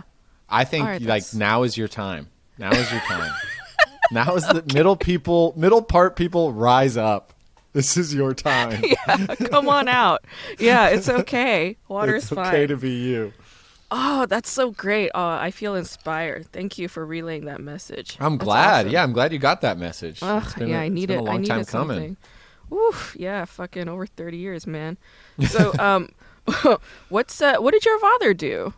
I think right, like that's- now is your time. Now is your time. now is the middle people, middle part people rise up. This is your time. yeah, Come on out. Yeah, it's okay. Water's it's fine. It's okay to be you. Oh, that's so great. Oh, I feel inspired. Thank you for relaying that message. I'm That's glad. awesome. Yeah, I'm glad you got that message. Ugh, yeah, a- I it's need been it. A long I needed time something. coming. Oof, yeah, fucking over thirty years, man. So, um, what's uh, what did your father do?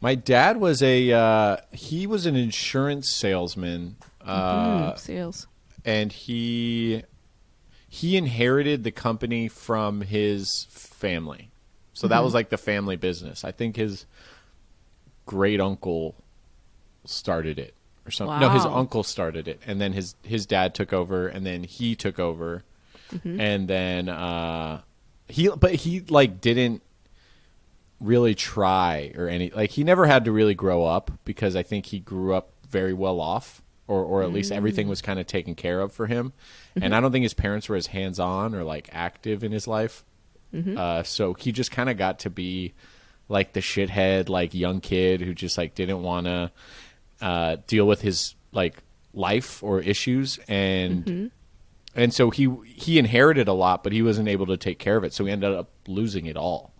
My dad was a uh, he was an insurance salesman, uh, Mm, sales. and he he inherited the company from his family. So that was like the family business. I think his great uncle started it or something. No, his uncle started it, and then his his dad took over, and then he took over, and then uh, he but he like didn't really try or any like he never had to really grow up because I think he grew up very well off or or at least everything was kind of taken care of for him. And I don't think his parents were as hands on or like active in his life. Uh, so he just kind of got to be like the shithead like young kid who just like didn't want to uh, deal with his like life or issues. And and so he he inherited a lot but he wasn't able to take care of it. So he ended up losing it all.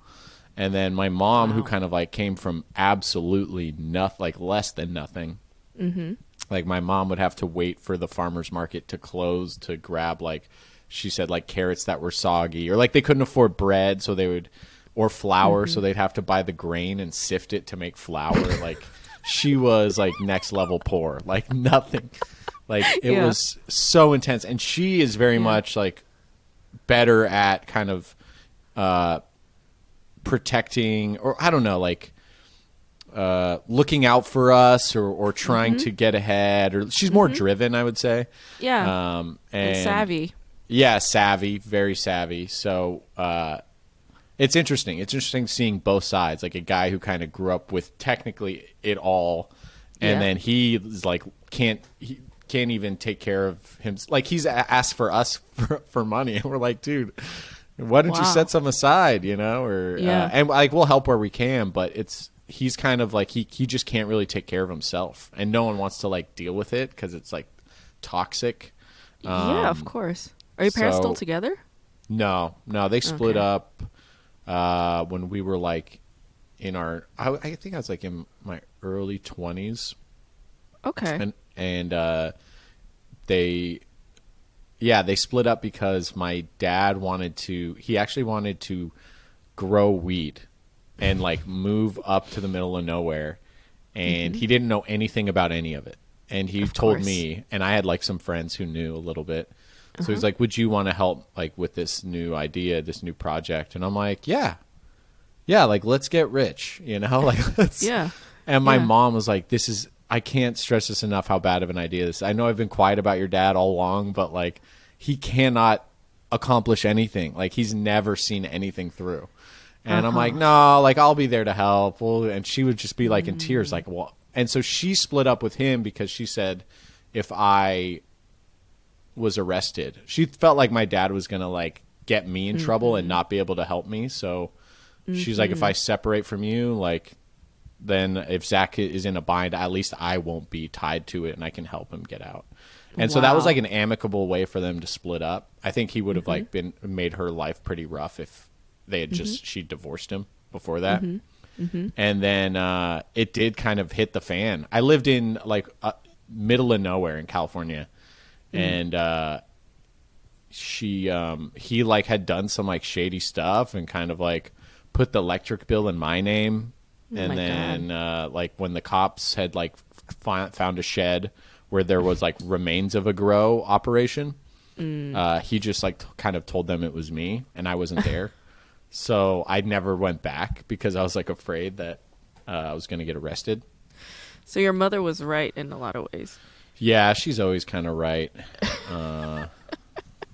And then my mom who kind of like came from absolutely nothing like less than nothing mm-hmm. like my mom would have to wait for the farmers market to close to grab like she said like carrots that were soggy or like they couldn't afford bread so they would or flour so they'd have to buy the grain and sift it to make flour. Like she was like next level poor. Like nothing like it Yeah. was so intense and she is very Yeah. much like better at kind of uh protecting or I don't know like uh looking out for us or or trying Mm-hmm. to get ahead or she's more driven I would say Yeah, um and, and savvy. yeah savvy very savvy so uh it's interesting it's interesting seeing both sides like a guy who kind of grew up with technically it all and Yeah. then he is like can't he can't even take care of him like he's asked for us for, for money and we're like dude why don't you set some aside you know or Yeah. uh, and like we'll help where we can but it's he's kind of like he he just can't really take care of himself and no one wants to like deal with it because it's like toxic yeah, of Um, course. Are your parents still together? no, no, they split Okay. up uh, when we were like in our. I, I think I was like in my early twenties, Okay. and and uh, they, yeah, they split up because my dad wanted to. He actually wanted to grow weed and like move up to the middle of nowhere, and he didn't know anything about any of it. And he Mm-hmm. Of told course. me, and I had like some friends who knew a little bit. So Uh-huh. he's like, "Would you want to help like with this new idea, this new project?" And I'm like, "Yeah, yeah, like let's get rich, you know, like let's." Yeah. And my Yeah. mom was like, "This is I can't stress this enough how bad of an idea this. is. I know I've been quiet about your dad all along, but like he cannot accomplish anything. Like he's never seen anything through. And I'm Uh-huh. like, no, like I'll be there to help. Well, and she would just be like in Mm. tears, like, well, and so she split up with him because she said, if I was arrested, she felt like my dad was gonna like get me in trouble Mm-hmm. and not be able to help me. So she's like, if I separate from you, like, then if Zach is in a bind, at least I won't be tied to it and I can help him get out. And so that was like an amicable way for them to split up. I think he would have Mm-hmm. like been made her life pretty rough if they had Mm-hmm. just she divorced him before that. And then uh, it did kind of hit the fan. I lived in like uh, middle of nowhere in California, Mm. and uh, she um, he like had done some like shady stuff and kind of like put the electric bill in my name. Oh and then uh, like when the cops had like found a shed where there was like remains of a grow operation, Mm. uh, he just like t- kind of told them it was me and I wasn't there. so I never went back because I was like afraid that uh, I was going to get arrested. So your mother was right in a lot of ways. Yeah, she's always kind of right.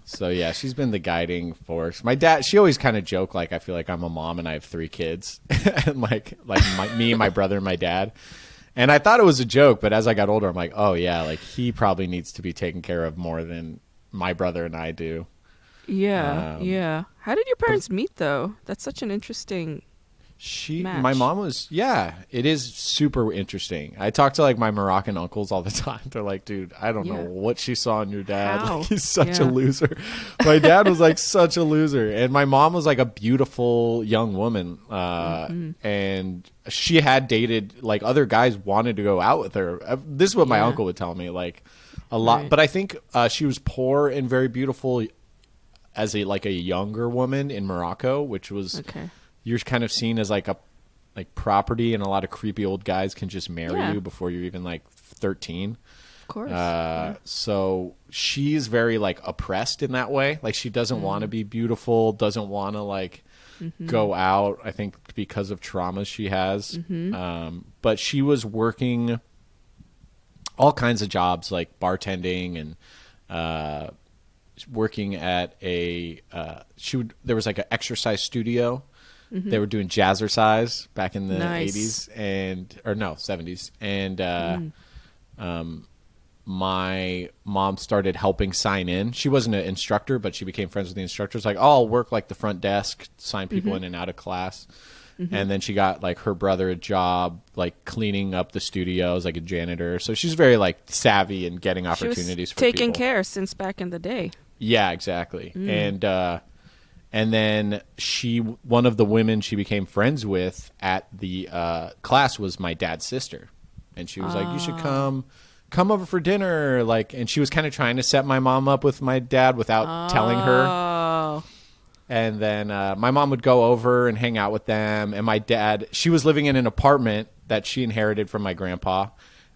So yeah, she's been the guiding force. My dad, she always kind of joke like I feel like I'm a mom and I have three kids, and like like my, me, my brother, and my dad. And I thought it was a joke, but as I got older, I'm like, oh yeah, like he probably needs to be taken care of more than my brother and I do. Yeah, Um, yeah. How did your parents meet though? That's such an interesting. She, Match. my mom was, yeah, it is super interesting. I talk to like my Moroccan uncles all the time. They're like, dude, I don't Yeah. know what she saw in your dad. Like, he's such a loser. my dad was like such a loser. And my mom was like a beautiful young woman. Uh, Mm-hmm. and she had dated like other guys wanted to go out with her. Uh, This is what my Yeah. uncle would tell me. Like a lot, Right. but I think uh, she was poor and very beautiful as a like a younger woman in Morocco, which was Okay. You're kind of seen as like a like property and a lot of creepy old guys can just marry Yeah. you before you're even like 13 Of course. uh, so she's very like oppressed in that way. Like she doesn't want to be beautiful doesn't want to like go out i think because of traumas she has. Um, but she was working all kinds of jobs like bartending and uh, working at a uh, she would there was like an exercise studio they were doing jazzercise back in the Nice. 80s and or no 70s and uh, um, my mom started helping sign in. She wasn't an instructor but she became friends with the instructors. Like oh i'll work like the front desk sign people in and out of class. And then she got like her brother a job like cleaning up the studios like a janitor. So she's very like savvy and getting she was opportunities for taking people. care since back in the day. Yeah, exactly. And uh, and then she, one of the women she became friends with at the uh, class was my dad's sister, and she was like, "You should come." Come over for dinner, like, and she was kind of trying to set my mom up with my dad without telling her. Oh, And then uh, my mom would go over and hang out with them. And my dad, she was living in an apartment that she inherited from my grandpa.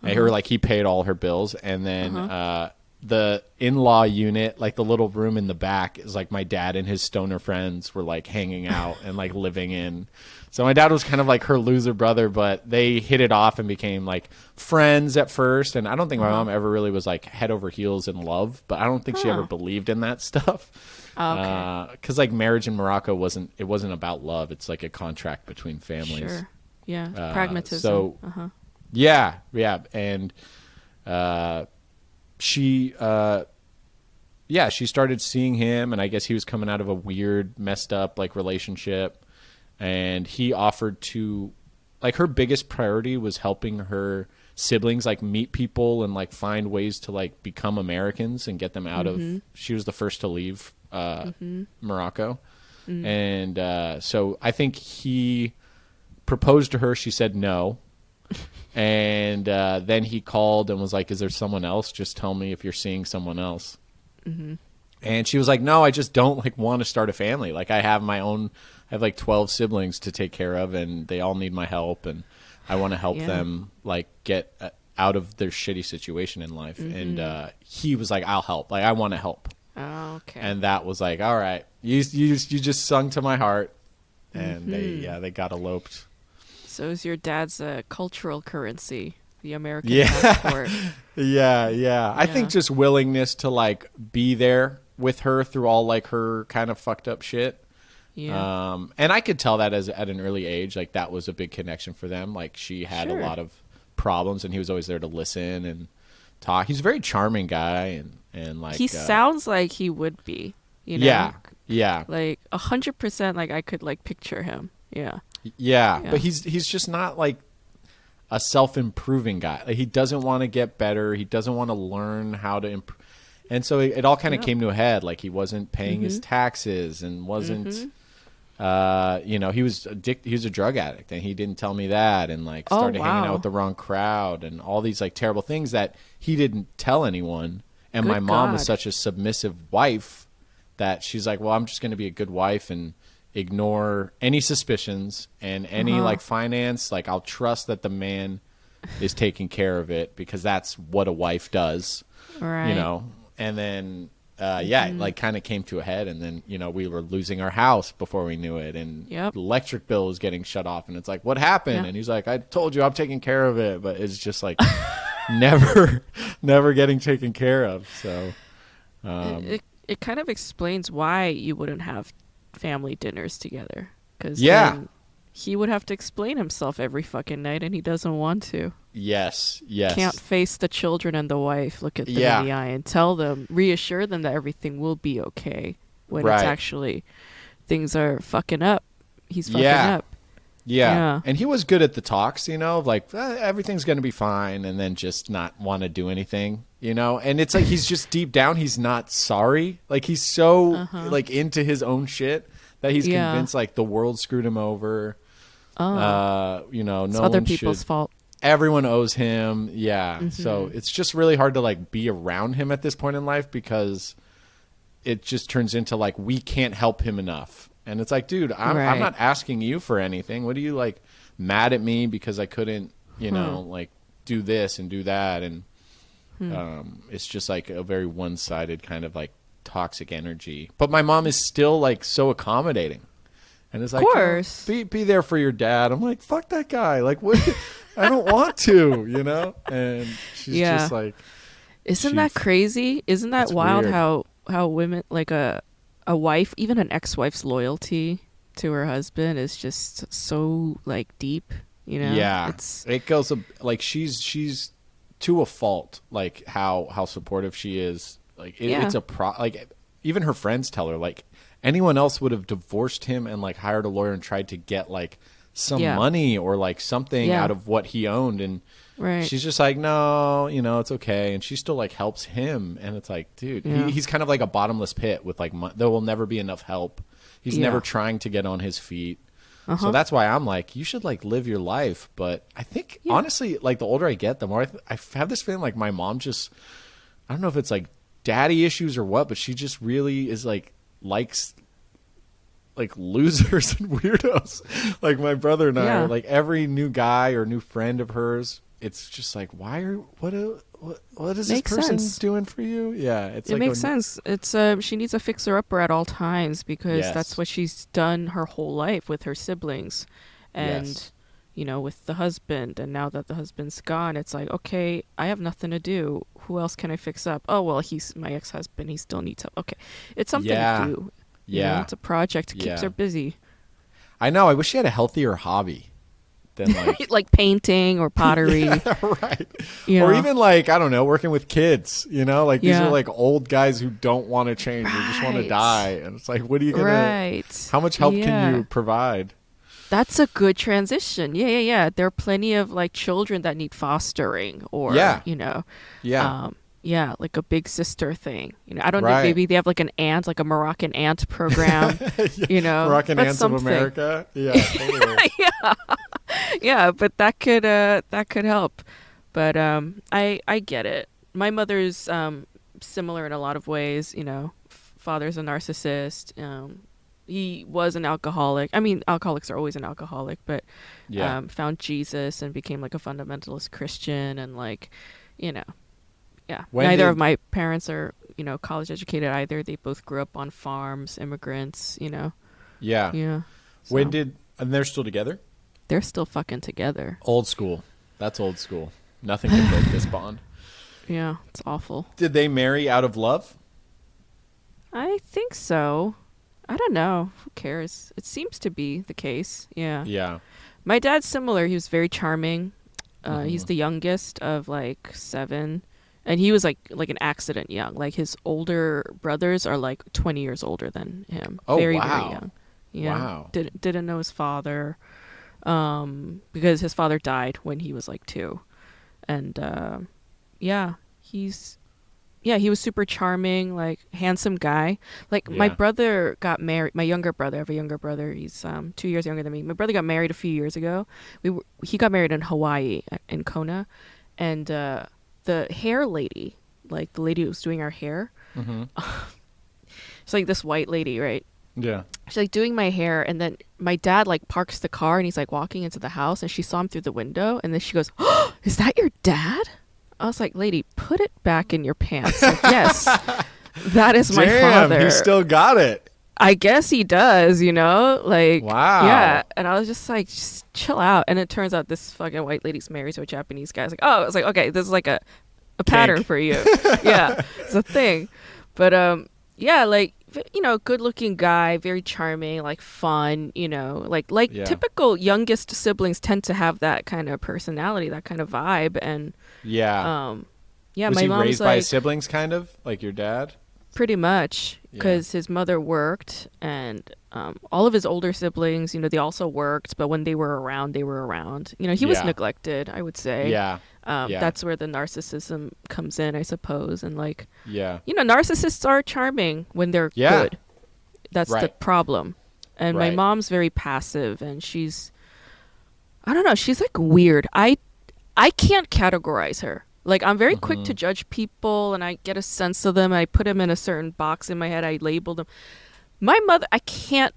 And her like he paid all her bills. And then uh, the in-law unit, like the little room in the back, is like my dad and his stoner friends were like hanging out and like living in. So my dad was kind of like her loser brother, but they hit it off and became like friends at first. And I don't think my mom ever really was like head over heels in love, but I don't think she ever believed in that stuff okay. because like marriage in Morocco wasn't it wasn't about love. It's like a contract between families. sure. Yeah. Uh, Pragmatism. so- uh-huh. Yeah, yeah, and uh, she, uh, yeah, she started seeing him, and I guess he was coming out of a weird, messed up like relationship, and he offered to, like, her biggest priority was helping her siblings like meet people and like find ways to like become Americans and get them out of. She was the first to leave uh, Morocco, and uh, so I think he proposed to her. She said no. and uh, then he called and was like, "Is there someone else? Just tell me if you're seeing someone else." And she was like, "No, I just don't like want to start a family. Like I have my own. I have like twelve siblings to take care of, and they all need my help, and I want to help Yeah. them like get uh, out of their shitty situation in life." And uh, he was like, "I'll help. Like I want to help." Oh, okay. And that was like, "All right, you you just, you just sung to my heart." And they yeah they got eloped. So is your dad's uh, cultural currency, the American Yeah. passport? Yeah, yeah. yeah. I think just willingness to like be there with her through all like her kind of fucked up shit. Yeah. Um, and I could tell that as at an early age, like that was a big connection for them. Like she had Sure. a lot of problems, and he was always there to listen and talk. He's a very charming guy, and and like he uh, sounds like he would be. You know. yeah, yeah, Like a hundred percent. Like I could like picture him. Yeah. Yeah, Yeah. But he's he's just not like a self improving guy. Like he doesn't want to get better. He doesn't want to learn how to improve. And so it, it all kind of Yeah. came to a head. Like he wasn't paying his Mm-hmm. taxes and wasn't. Uh, you know, he was addic- he was a drug addict, and he didn't tell me that, and like Oh, started hanging out with the wrong crowd, and all these like terrible things that he didn't tell anyone. And Good my mom was such a submissive wife that she's like, well, I'm just going to be a good wife and ignore any suspicions and any Uh-huh. like finance. Like I'll trust that the man is taking care of it because that's what a wife does Right. Mm-hmm. you know and then uh, yeah it like kind of came to a head and then you know we were losing our house before we knew it and Yep. the electric bill was getting shut off and it's like what happened Yeah. and he's like i told you i'm taking care of it but it's just like never never getting taken care of so um, it, it it kind of explains why you wouldn't have family dinners together. Because Yeah. he would have to explain himself every fucking night, and he doesn't want to. yes yes Can't face the children and the wife, look at them Yeah. in the eye, and tell them, reassure them that everything will be okay when it's actually things are fucking up. He's fucking Yeah. up. Yeah. Yeah. And he was good at the talks, you know, like "Eh, everything's going to be fine and then just not want to do anything, you know? And it's like he's just deep down he's not sorry. Like he's so like into his own shit that he's Uh-huh. Yeah. convinced like the world screwed him over. Oh, Uh, you know, it's no other one people's should fault. everyone owes him. Yeah. Mm-hmm. So it's just really hard to like be around him at this point in life because it just turns into like we can't help him enough. And it's like, dude, I'm, I'm not asking you for anything. What are you like mad at me because I couldn't, you know, Hmm. like do this and do that and um it's just like a very one-sided kind of like toxic energy. But my mom is still like so accommodating. And it's like, "Oh, course. be be there for your dad. I'm like, fuck that guy. Like, what? I don't want to, you know. And she's Yeah. just like, Isn't she that crazy? Isn't that wild weird. how how women like a a wife, even an ex-wife's loyalty to her husband is just so like deep, you know? yeah, It's it goes like she's she's to a fault. Like how how supportive she is. Like it, Yeah. it's a pro. Like even her friends tell her like anyone else would have divorced him and like hired a lawyer and tried to get like some Yeah. money or like something Yeah. out of what he owned and right. She's just like, no, you know, it's okay, and she still like helps him, and it's like, dude, Yeah. he, he's kind of like a bottomless pit with like, mon- there will never be enough help. He's Yeah. never trying to get on his feet, so Uh-huh. that's why I'm like, you should like live your life. But I think Yeah. honestly, like the older I get, the more I, th- I have this feeling like my mom just, I don't know if it's like daddy issues or what, but she just really is like likes like losers and weirdos. like my brother and I Yeah. like every new guy or new friend of hers. It's just like why are what a, what what is Makes this person sense. doing for you? Yeah, it's it like makes sense. It's uh, she needs a fixer upper at all times because Yes. that's what she's done her whole life with her siblings, and Yes. you know with the husband. And now that the husband's gone, it's like okay, I have nothing to do. Who else can I fix up? Oh well, he's my ex-husband. He still needs help. Okay, it's something Yeah. to do. you know, Yeah, it's a project. It keeps Yeah. her busy, I know. I wish she had a healthier hobby than like like painting or pottery. right. you Or even like I don't know, working with kids. You know, like these Yeah. are like old guys who don't want to change; they just want to die. And it's like, what are you gonna? right. How much help Yeah. can you provide? That's a good transition. Yeah, yeah, yeah. There are plenty of like children that need fostering or Yeah. you know, Yeah, um yeah, like a big sister thing. You know, I don't know maybe they have like an aunt, like a Moroccan aunt program, you know. Moroccan but ants something. of America. Yeah, totally. Yeah, but that could uh that could help. But um I I get it. My mother's um similar in a lot of ways, you know. Father's a narcissist. Um he was an alcoholic. I mean, alcoholics are always an alcoholic, but yeah. um, found Jesus and became like a fundamentalist Christian and like, you know, yeah. When Neither did- of my parents are, you know, college educated either. They both grew up on farms, immigrants, you know. yeah. Yeah. When did and they're still together? they're still fucking together? Old school. That's old school. Nothing can break this bond. Yeah, it's awful. Did they marry out of love? I think so. I don't know. Who cares? It seems to be the case. Yeah. Yeah. My dad's similar. He was very charming. Uh, Mhm. He's the youngest of like seven, and he was like like an accident young. Like his older brothers are like twenty years older than him. Oh, very wow. very young. Yeah. Wow. Didn't didn't know his father, um, because his father died when he was like two, and uh, yeah, he's yeah he was super charming, like handsome guy. Like my brother got married. My younger brother, I have a younger brother. He's um two years younger than me. My brother got married a few years ago. We were, he got married in Hawaii uh, in Kona, and uh, the hair lady, like the lady who was doing our hair, Mm-hmm. it's like this white lady, right? Yeah. she's like doing my hair and then my dad like parks the car and he's like walking into the house and she saw him through the window and then she goes oh, is that your dad i was like lady put it back in your pants like, yes that is my Damn, father he still got it. I guess he does you know? Like Wow. yeah and i was just like just chill out. And it turns out this fucking white lady's married to a japanese guy. I was like oh i was like okay this is like a, a pattern for you. Yeah it's a thing. But um yeah like you know good looking guy very charming like fun you know? Like like Yeah. typical youngest siblings tend to have that kind of personality that kind of vibe. And Yeah. um yeah was my he mom's raised like by siblings, kind of? Like your dad? pretty much Yeah. because his mother worked and um, all of his older siblings you know they also worked but when they were around they were around you know he was Yeah. neglected i would say Yeah. um, yeah. that's where the narcissism comes in i suppose and like Yeah. you know narcissists are charming when they're Yeah. good that's the problem and my mom's very passive and she's i don't know she's like weird i i can't categorize her like i'm very quick Mm-hmm. to judge people and i get a sense of them i put them in a certain box in my head i label them. My mother i can't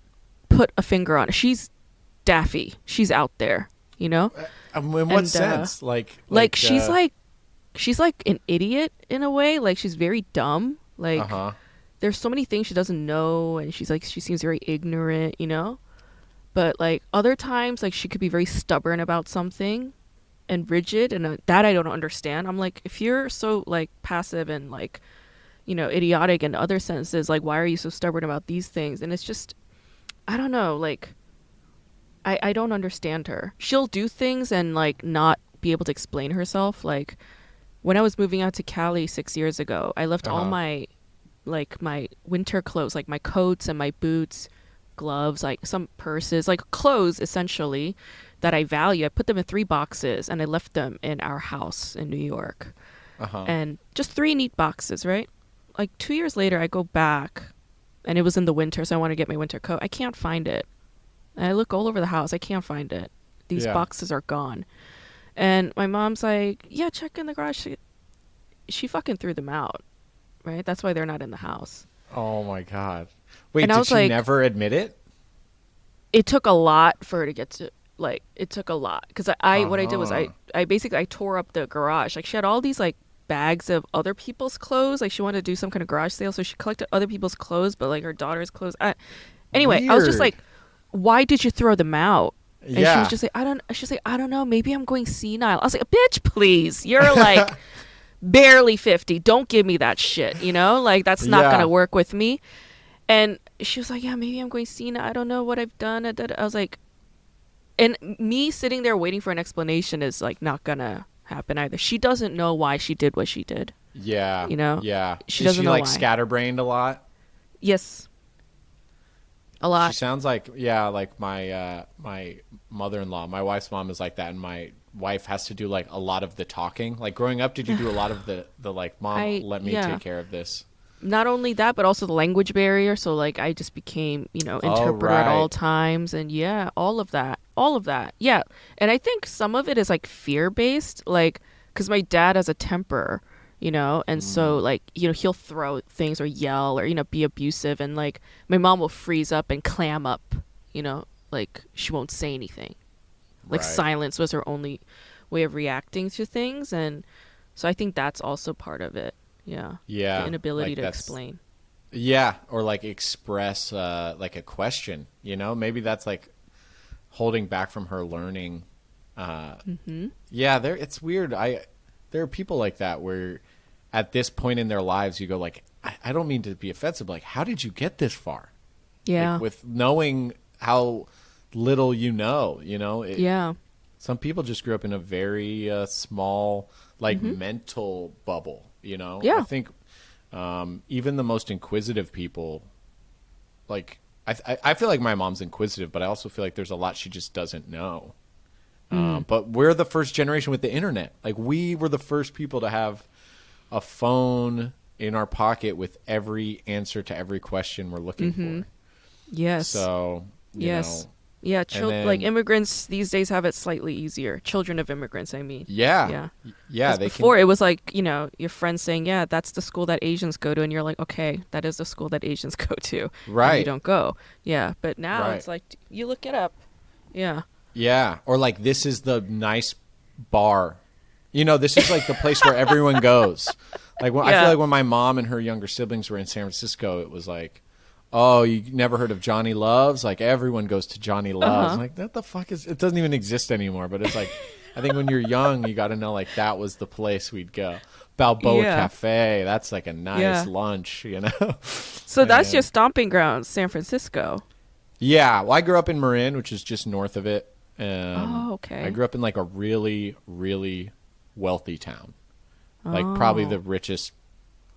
put a finger on it. She's daffy. She's out there you know? Um, in what And, uh, sense? Like, like, she's uh, like she's like an idiot in a way. Like she's very dumb. Like uh-huh. there's so many things she doesn't know and she's like she seems very ignorant you know? But like other times like she could be very stubborn about something and rigid and uh, that i don't understand. I'm like if you're so like passive and like you know idiotic in other senses like why are you so stubborn about these things? And it's just i don't know like i i don't understand her. She'll do things and like not be able to explain herself. Like when i was moving out to cali six years ago i left all Uh-huh. my like my winter clothes like my coats and my boots gloves like some purses like clothes essentially that i value i put them in three boxes and i left them in our house in new york Uh-huh. and just three neat boxes, right? Like two years later, I go back, and it was in the winter, so I want to get my winter coat. I can't find it. And I look all over the house. I can't find it. These Yeah. boxes are gone. And my mom's like, "Yeah, check in the garage." She, she fucking threw them out, right? That's why they're not in the house. oh my god. Wait, And I did she like- never admit it? It took a lot for her to get to like. It took a lot because I, I what I did was I Uh-huh. I basically I tore up the garage. Like she had all these like bags of other people's clothes. Like she wanted to do some kind of garage sale, so she collected other people's clothes, but like her daughter's clothes. I, anyway, I was just like, "Why did you throw them out?" And she was just like, "I don't." She's like, "I don't know. Maybe I'm going senile." I was like, "Bitch, please! You're like barely fifty. Don't give me that shit. You know, like that's not Yeah. gonna work with me." And she was like, "Yeah, maybe I'm going senile. I don't know what I've done." I was like, and me sitting there waiting for an explanation is like not gonna happen either. She doesn't know why she did what she did. yeah. you know, Yeah. she doesn't she like why. scatterbrained a lot? Yes, a lot. She sounds like yeah, like my uh my mother-in-law. My wife's mom is like that and my wife has to do like a lot of the talking. Like growing up, did you do a lot of the the like mom I- let me yeah. take care of this? Not only that, but also the language barrier. So like, I just became you know Oh, interpreter at all times, and yeah, all of that, all of that. Yeah, and I think some of it is like fear based, like because my dad has a temper. You know, and so Mm. like you know he'll throw things or yell or you know be abusive, and like my mom will freeze up and clam up. You know, like she won't say anything. like Right. silence was her only way of reacting to things and so i think that's also part of it yeah Yeah. the inability like to explain Yeah, or like express uh like a question, you know? Maybe that's like holding back from her learning uh hmm Yeah, there it's weird. I there are people like that where at this point in their lives, you go like, I, I don't mean to be offensive, but like, how did you get this far? Yeah. Like, with knowing how little you know, you know. It, yeah. Some people just grew up in a very uh, small, like mental bubble. You know. Mm-hmm. Yeah. I think um, even the most inquisitive people, like I, I, I feel like my mom's inquisitive, but I also feel like there's a lot she just doesn't know. Mm. Um, but we're the first generation with the internet. Like we were the first people to have a phone in our pocket with every answer to every question we're looking Mm-hmm. Yes. So you yes. know, yeah. Chil- like immigrants these days have it slightly easier. Children of immigrants, I mean. yeah, Yeah. yeah. before can, it was like you know your friends saying yeah that's the school that asians go to and you're like okay that is the school that asians go to and you don't go yeah but now Right. it's like you look it up yeah Yeah, or like this is the nice bar. You know, this is like the place where everyone goes. Like when, I feel like when my mom and her younger siblings were in San Francisco, it was like, "Oh, you never heard of Johnny Loves?" Like everyone goes to Johnny Loves. Uh-huh. Like that the fuck is? It doesn't even exist anymore. But it's like, I think when you're young, you got to know like that was the place we'd go. Balboa Yeah. Cafe. That's like a nice Yeah. lunch. You know. so that's And- your stomping ground san francisco Yeah, well, I grew up in Marin, which is just north of it. Um, Oh, okay. I grew up in like a really, really wealthy town, like probably Oh. the richest,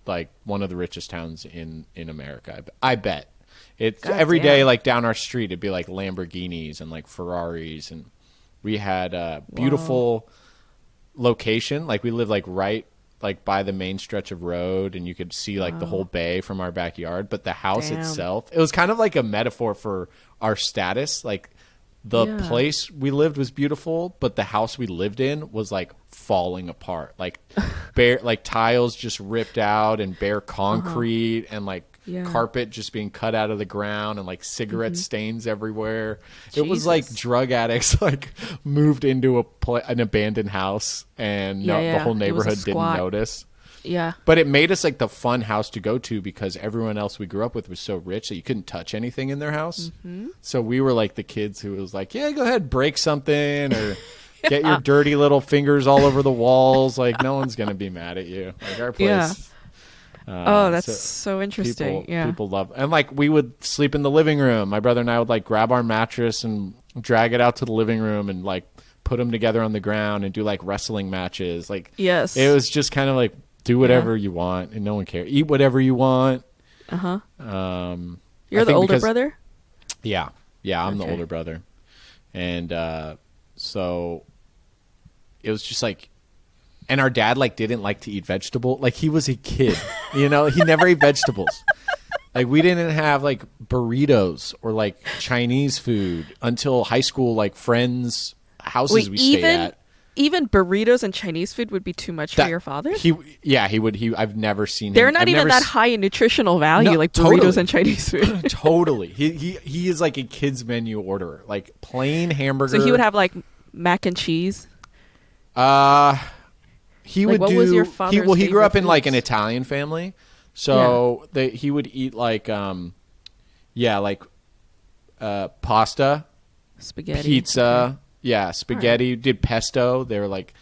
like one of the richest towns in in America. I bet. It's God every day, damn. like down our street, it'd be like Lamborghinis and like Ferraris, and we had a beautiful location. Like we lived like right like by the main stretch of road, and you could see like the whole bay from our backyard. But the house Damn. itself, it was kind of like a metaphor for our status. Like the Yeah. place we lived was beautiful, but the house we lived in was like falling apart. Like bare, like tiles just ripped out, and bare concrete, and like Uh-huh. Yeah. carpet just being cut out of the ground, and like cigarette stains everywhere. It was like Mm-hmm. Drug addicts like moved into a pla an abandoned house, and Yeah, no, yeah. the whole It was a neighborhood didn't notice. yeah But it made us like the fun house to go to because everyone else we grew up with was so rich that you couldn't touch anything in their house. Mm-hmm. So we were like the kids who was like, "Yeah, go ahead, break something or get your dirty little fingers all over the walls. Like no one's gonna be mad at you. Like our place." Yeah. uh, oh that's so so, interesting People, yeah people love, and like we would sleep in the living room. My brother and I would like grab our mattress and drag it out to the living room and like put them together on the ground and do like wrestling matches. Like yes it was just kind of like do whatever you want and no one cares. Eat whatever you want. uh-huh Um, you're the older because- brother Yeah, yeah, I'm the older brother, and uh, so it was just like, and our dad like didn't like to eat vegetable. Like he was a kid, you know, he never ate vegetables. Like we didn't have like burritos or like Chinese food until high school. Like friends' houses wait we stayed even at. even burritos and chinese food would be too much That- for your father He, yeah, he would. He, I've never seen. they're him, not I've even that s- high in nutritional value No, like burritos totally. and chinese food totally. He, he he is like a kid's menu order like plain hamburger. so he would have like mac and cheese Uh he Like, would what do. was your he, father's well, he grew up favorite in like an foods? Italian family, so they, he would eat like um, yeah, like uh, pasta, spaghetti pizza, yeah, spaghetti. Did pesto. They were like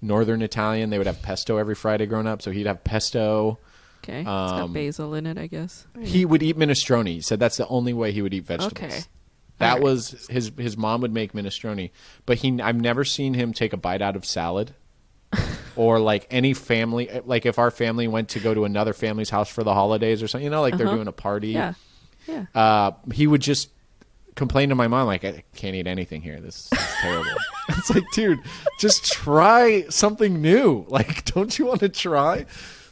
northern Italian. They would have pesto every Friday growing up, so he'd have pesto. Okay. it's got Um, basil in it, I guess. He would eat minestrone. He said that's the only way he would eat vegetables. Okay. That Alright. was his his mom would make minestrone, but he I've never seen him take a bite out of salad. or like any family like if our family went to go to another family's house for the holidays or something, you know, like they're Uh-huh. doing a party. Yeah. Yeah. Uh he would just complain to my mom like I can't eat anything here. This is terrible. it's like, dude, just try something new. Like don't you want to try?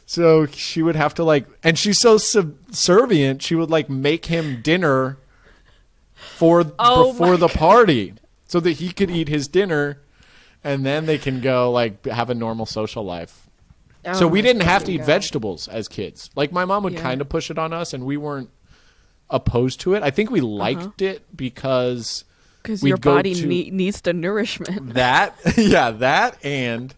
So she would have to like and she's so subservient, she would like make him dinner for Oh before the party so that he could eat his dinner and then they can go like have a normal social life. Oh so Oh we didn't have to eat God. vegetables as kids. Like my mom would Yeah. kind of push it on us and we weren't opposed to it. I think we uh-huh. liked it because Because your body to- nee- needs the nourishment. that yeah, that and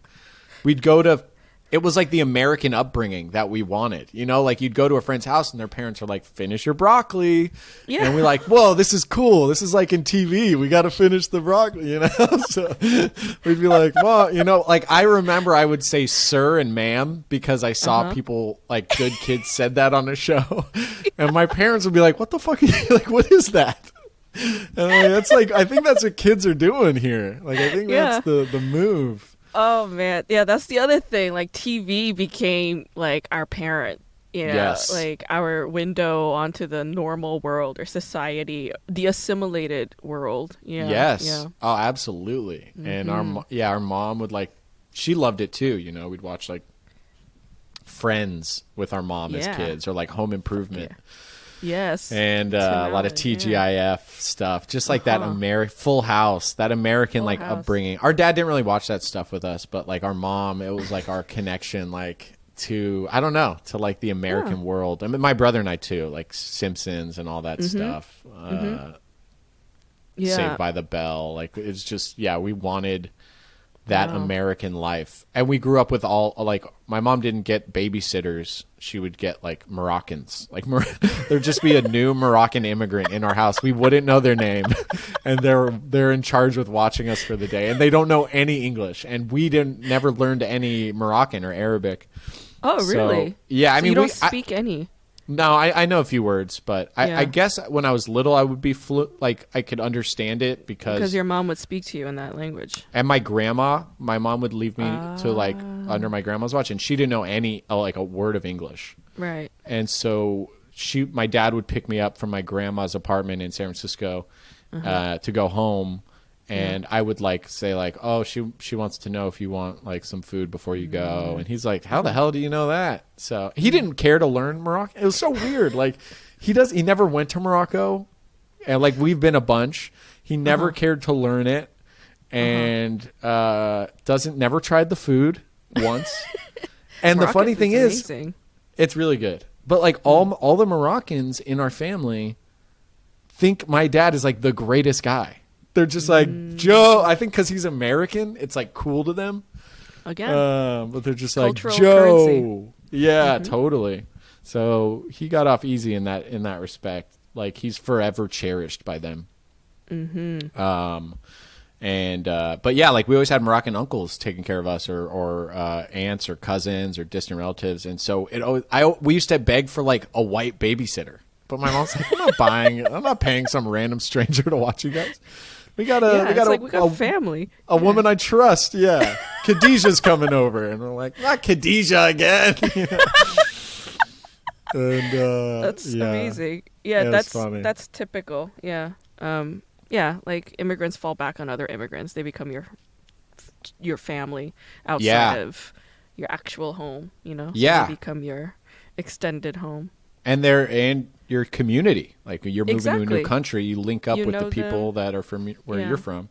we'd go to it was like the American upbringing that we wanted. You know, like you'd go to a friend's house and their parents are like, "Finish your broccoli," Yeah. and we're like, "Whoa, this is cool. This is like in TV. We got to finish the broccoli." You know, so we'd be like, "Well, you know," like I remember I would say "sir" and "ma'am" because I saw Uh-huh. people like good kids said that on a show, and my parents would be like, "What the fuck? Are you, like, what is that?" And I'm like, that's like I think that's what kids are doing here. Like I think Yeah. that's the the move. Oh man, yeah, that's the other thing. Like TV became like our parent, you know, Yes. like our window onto the normal world or society, the assimilated world. Yeah. yes. Yeah. Oh, absolutely. And our mm-hmm. mo- yeah, our mom would like she loved it too, you know. We'd watch like Friends with our mom as kids or like Home Improvement. Yes. And uh, a lot of Allen, yeah. TGIF stuff, just like that Uh-huh. Ameri- Full House, that American Full like House. upbringing. Our dad didn't really watch that stuff with us, but like our mom, it was like our connection, like to I don't know, to like the American world. I mean, my brother and I too, like Simpsons and all that Mm-hmm. stuff. Uh, yeah. Saved by the Bell. Like it's just yeah, we wanted that Wow. American life, and we grew up with all like my mom didn't get babysitters; she would get like Moroccans. Like Mor- there'd just be a new Moroccan immigrant in our house. We wouldn't know their name, and they're they're in charge with watching us for the day, and they don't know any English, and we didn't never learned any Moroccan or Arabic. oh, So, really? yeah, I So mean, you don't we- I- speak any. No, I, I know a few words, but I, Yeah. I guess when I was little, I would be flu- like I could understand it because, Because your mom would speak to you in that language. and my grandma, my mom would leave me to like Ah. under my grandma's watch, and she didn't know any uh, like a word of English, Right. and so she, my dad would pick me up from my grandma's apartment in San Francisco Uh-huh. uh, to go home. And I would like say like, oh, she she wants to know if you want like some food before you Mm. go, and he's like, how the hell do you know that? So he didn't care to learn Morocco. It was so weird. Like he does, he never went to Morocco, and like we've been a bunch. He never Uh-huh. cared to learn it, and uh, doesn't never tried the food once. and the funny thing is, amazing. it's really good. But like all all the Moroccans in our family think my dad is like the greatest guy. They're just like Mm. Joe. I think because he's American, it's like cool to them. again. Um, but they're just Cultural like Joe. currency. Mm-hmm. Yeah, totally. So he got off easy in that in that respect. Like he's forever cherished by them. Mm-hmm. Um, and uh, but yeah, like we always had Moroccan uncles taking care of us, or or uh, aunts, or cousins, or distant relatives. And so it always, I we used to beg for like a white babysitter. But my mom's like, I'm not buying, I'm not paying some random stranger to watch you guys. We got a, yeah, we it's got a, like we got a- family. a woman I trust. Yeah, Khadijah's coming over, and we're like, not Khadijah again. You know? and uh, That's yeah. amazing. Yeah, Yeah, that's that's typical. Yeah. Um yeah, like immigrants fall back on other immigrants. They become your your family outside Yeah. of your actual home, you know? Yeah. They become your extended home. And they're and your community. Like you're moving to a new country, you link up You with the people them. that are from where Yeah. you're from.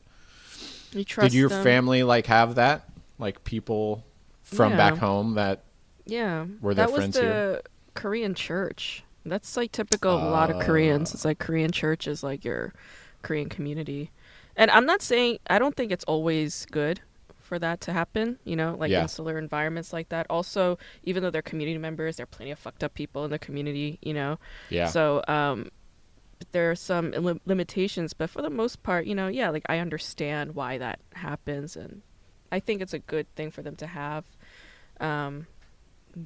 You trust Did your them. family like have that? Like people from Yeah. back home that Yeah. Were there that friends was the here? Korean church. That's like typical of a lot of uh. Koreans. It's like Korean church is like your Korean community. And I'm not saying I don't think it's always good for that to happen, you know, like Yeah. insular environments like that. Also, even though they're community members, there are plenty of fucked up people in the community, you know. yeah. So, um there are some lim- limitations, but for the most part, you know, yeah, like I understand why that happens and I think it's a good thing for them to have um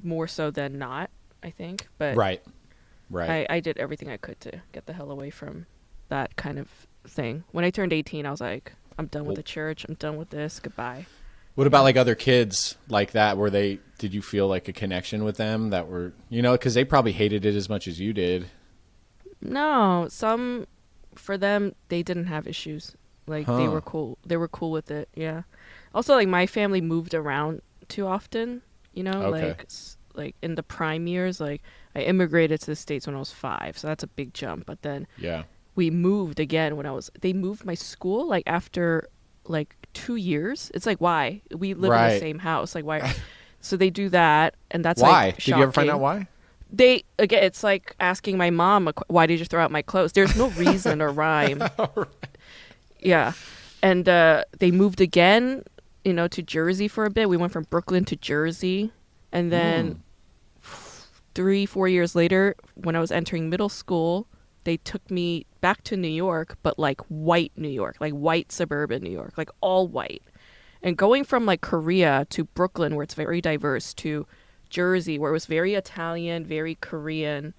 more so than not, I think. But right. Right. I, I did everything I could to get the hell away from that kind of thing. When I turned 18, I was like, I'm done with the church. I'm done with this. Goodbye. What about like other kids like that? Were they? Did you feel like a connection with them that were you know because they probably hated it as much as you did? No, some for them they didn't have issues. Like they were cool. They were cool with it. Yeah. Also, like my family moved around too often. You know, Okay. like like in the prime years, like I immigrated to the states when I was five, so that's a big jump. But then Yeah. We moved again when I was. They moved my school like after like two years. It's like why we live in the same house. Like why? so they do that, and that's why? Like, did you ever find out why? they again it's like asking my mom why did you throw out my clothes there's no reason or rhyme yeah and uh they moved again you know to jersey for a bit we went from brooklyn to jersey And then three, four years later, when I was entering middle school, they took me back to New York, but like white New York, like white suburban New York, like all white. And going from like Korea to Brooklyn, where it's very diverse, to Jersey, where it was very Italian, very Korean,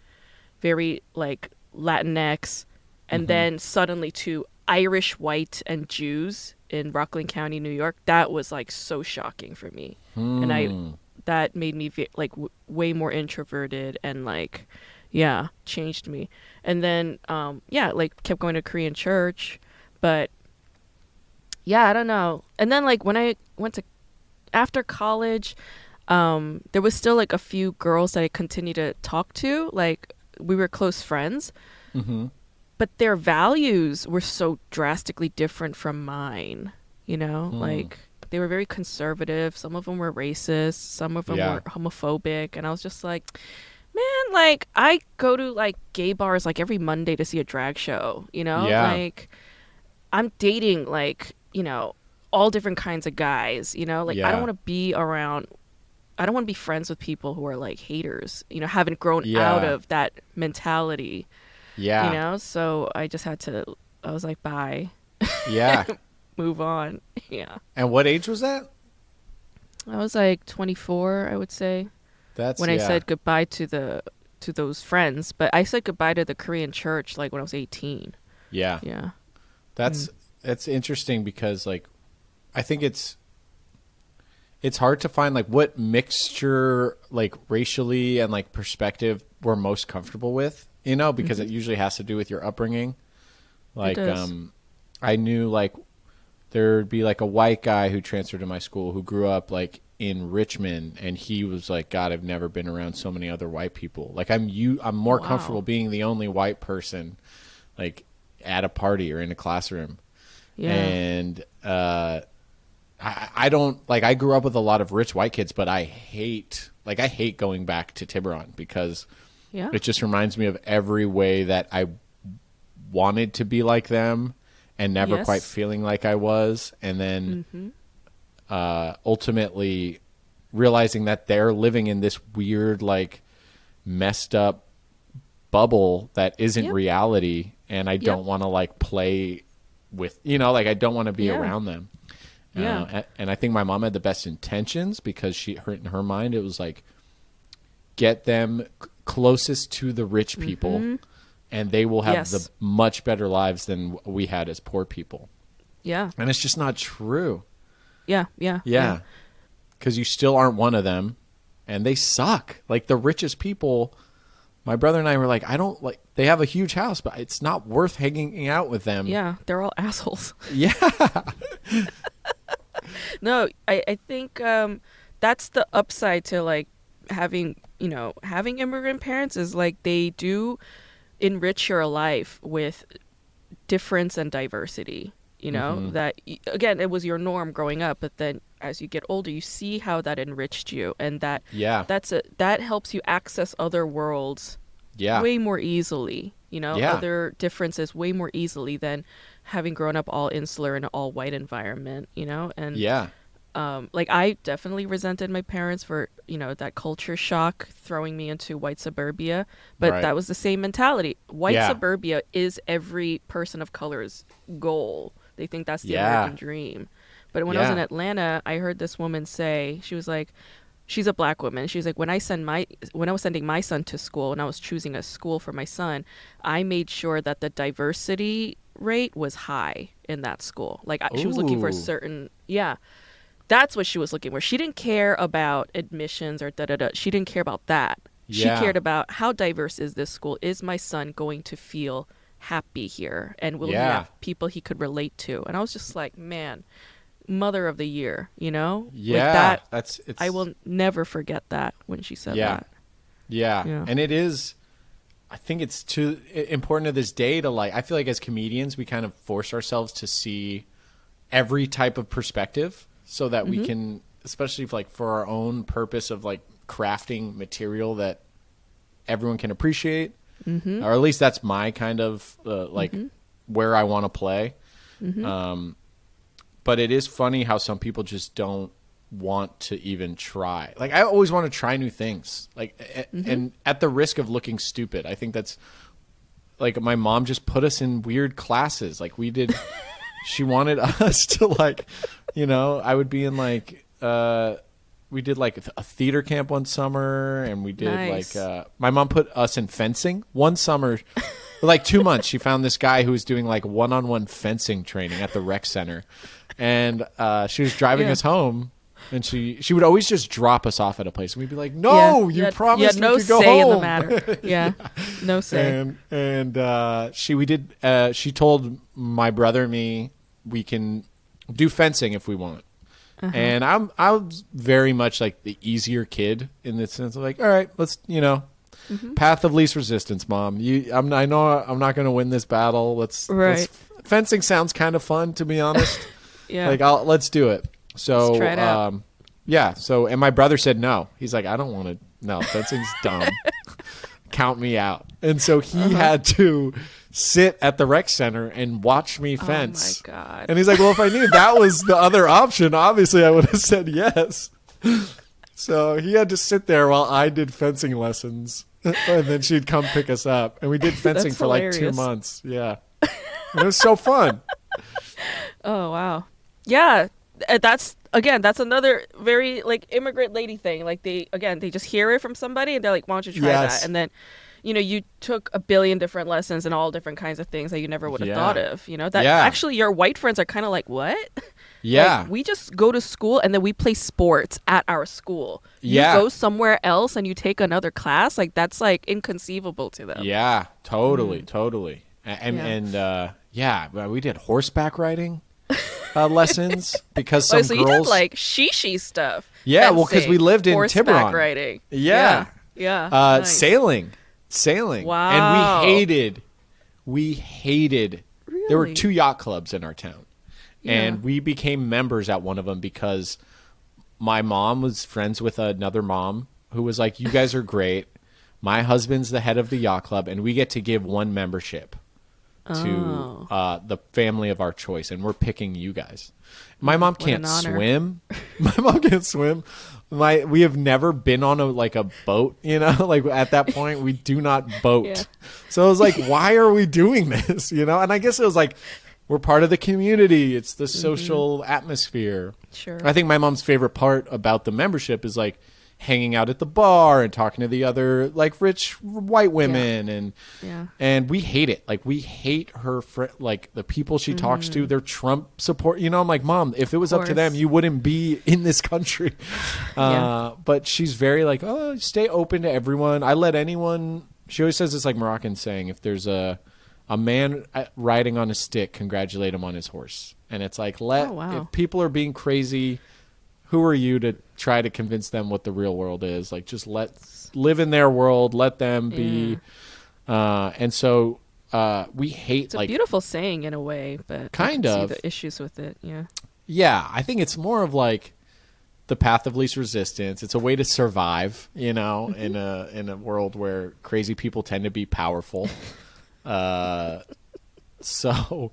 very like Latinx, and mm-hmm. then suddenly to Irish, white, and Jews in Rockland County, New York, that was like so shocking for me. And I, hmm. that made me ve- like w- way more introverted and like, yeah, changed me. And then, um, yeah, like kept going to Korean church, but yeah, I don't know. And then like when I went to after college, um, there was still like a few girls that I continued to talk to. Like we were close friends, Mm-hmm. but their values were so drastically different from mine. You know, Hmm. like they were very conservative. Some of them were racist. Some of them Yeah. were homophobic, and I was just like. Man, like I go to like gay bars like every Monday to see a drag show, you know? Yeah. Like I'm dating like, you know, all different kinds of guys, you know? Like I don't want to be around I don't want to be friends with people who are like haters, you know, haven't grown Yeah. out of that mentality, Yeah. you know? So I just had to I was like, bye, Yeah. move on. yeah. and what age was that? I was like 24, I would say, That's when I said goodbye to the to those friends, but I said goodbye to the Korean church like when I was 18. Yeah. Yeah. That's Mm. that's interesting because like I think it's it's hard to find like what mixture like racially and like perspective we're most comfortable with, you know, because it usually has to do with your upbringing. Like um I knew like there'd be like a white guy who transferred to my school who grew up like in Richmond and he was like god I've never been around so many other white people. Like I'm you I'm more Wow. comfortable being the only white person like at a party or in a classroom Yeah. and uh, I, I don't like. I grew up with a lot of rich white kids, but I hate like I hate going back to Tiburon because yeah. it just reminds me of every way that I wanted to be like them and never Yes. quite feeling like I was, and then Mm-hmm. Uh, ultimately realizing that they're living in this weird like messed up bubble that isn't Yep. reality and I don't want to like play with you know like I don't want to be Yeah. around them. Yeah. Uh, and I think my mom had the best intentions because she her in her mind it was like get them c- closest to the rich people and they will have Mm-hmm. Yes. the much better lives than we had as poor people. yeah. And it's just not true. Yeah. Yeah. Yeah. Because you still aren't one of them and they suck. Like the richest people, my brother and I were like, I don't like, they have a huge house, but it's not worth hanging out with them. Yeah. They're all assholes. Yeah. no, I, I think um, that's the upside to like having, you know, having immigrant parents is like they do enrich your life with difference and diversity. You know, Mhm. that again, it was your norm growing up, but then as you get older, you see how that enriched you and that Yeah. that's a that helps you access other worlds Yeah. way more easily you know Yeah. other differences way more easily than having grown up all insular in an all white environment you know and Yeah. um like i definitely resented my parents for you know that culture shock throwing me into white suburbia but Right. that was the same mentality white Yeah. suburbia is every person of color's goal they think that's the Yeah. american dream but when i was in atlanta i heard this woman say she was like she's a black woman. She's like, when I send my when I was sending my son to school and I was choosing a school for my son, I made sure that the diversity rate was high in that school. Like I, she was looking for a certain yeah. That's what she was looking for. She didn't care about admissions or da da da. She didn't care about that. She cared about how diverse is this school? Is my son going to feel happy here? And will he Yeah. have people he could relate to? And I was just like, man, mother of the year, you know? Yeah. Like that That's, it's, I will never forget that when she said Yeah. that. Yeah. Yeah. And it is I think it's too important to this day to like I feel like as comedians we kind of force ourselves to see every type of perspective so that Mm-hmm. we can especially if, like for our own purpose of like crafting material that everyone can appreciate Mm-hmm. or at least that's my kind of uh, like where I want to play Mm-hmm. um but it is funny how some people just don't want to even try. Like I always want to try new things. Like mm-hmm. and at the risk of looking stupid, I think that's like my mom just put us in weird classes. Like we did she wanted us to like, you know, I would be in like uh we did like a theater camp one summer and we did nice. like uh my mom put us in fencing one summer like 2 months she found this guy who was doing like one-on-one fencing training at the rec center and uh she was driving yeah. us home and she she would always just drop us off at a place, and we'd be like, "No, yeah, you, you promised you no we could go say home." in the matter. Yeah, yeah. no say. And and uh, she we did. Uh, she told my brother and me we can do fencing if we want. Uh-huh. And I'm I was very much like the easier kid in the sense of like, all right, let's you know, mm-hmm. path of least resistance, mom. You, I'm I know I'm not going to win this battle. Let's, right. Let's, fencing sounds kind of fun to be honest. yeah, like I'll let's do it. So let's try it um, yeah. So and my brother said no. He's like, I don't want to. No, fencing's dumb. Count me out. And so he uh-huh. had to sit at the rec center and watch me fence. Oh my god! And he's like, "Well, if I knew that was the other option, obviously I would have said yes." So he had to sit there while I did fencing lessons, and then she'd come pick us up, and we did fencing for like two months. Yeah, it was so fun. Oh wow! Yeah, uh, that's again that's another very like immigrant lady thing like they again they just hear it from somebody and they're like why don't you try yes. that and then you know you took a billion different lessons and all different kinds of things that you never would have yeah. thought of you know that yeah. actually your white friends are kind of like what yeah like, we just go to school and then we play sports at our school yeah you go somewhere else and you take another class like that's like inconceivable to them yeah totally mm. totally and yeah. and uh yeah we did horseback riding uh, lessons because some oh, so girls you did like shishi stuff. Yeah, well, because we lived in Tiburon. riding. Yeah, yeah, yeah. Uh, nice. Sailing, sailing. Wow. And we hated, we hated. Really? There were two yacht clubs in our town, yeah. and we became members at one of them because my mom was friends with another mom who was like, "You guys are great." My husband's the head of the yacht club, and we get to give one membership to oh. uh, the family of our choice, and we're picking you guys. My mom can't swim. My mom can't swim. My we have never been on a like a boat. You know, like at that point we do not boat. Yeah. So I was like, why are we doing this? You know, and I guess it was like we're part of the community. It's the mm-hmm. social mm-hmm. atmosphere. Sure. I think my mom's favorite part about the membership is like hanging out at the bar and talking to the other like rich white women yeah. and yeah. and we hate it like we hate her fr- like the people she mm-hmm. talks to mm-hmm. they're trump support you know i'm like mom if it was up to them you wouldn't be in this country uh, yeah. but she's very like oh stay open to everyone i let anyone she always says it's like moroccan saying if there's a a man uh, riding on a stick congratulate him on his horse and it's like let oh, wow. if people are being crazy who are you to try to convince them what the real world is? Like, just let live in their world, let them be. Yeah. Uh, and so uh, we hate it's a like beautiful saying in a way, but kind of the issues with it. Yeah, yeah. I think it's more of like the path of least resistance. It's a way to survive, you know, in a in a world where crazy people tend to be powerful. uh, so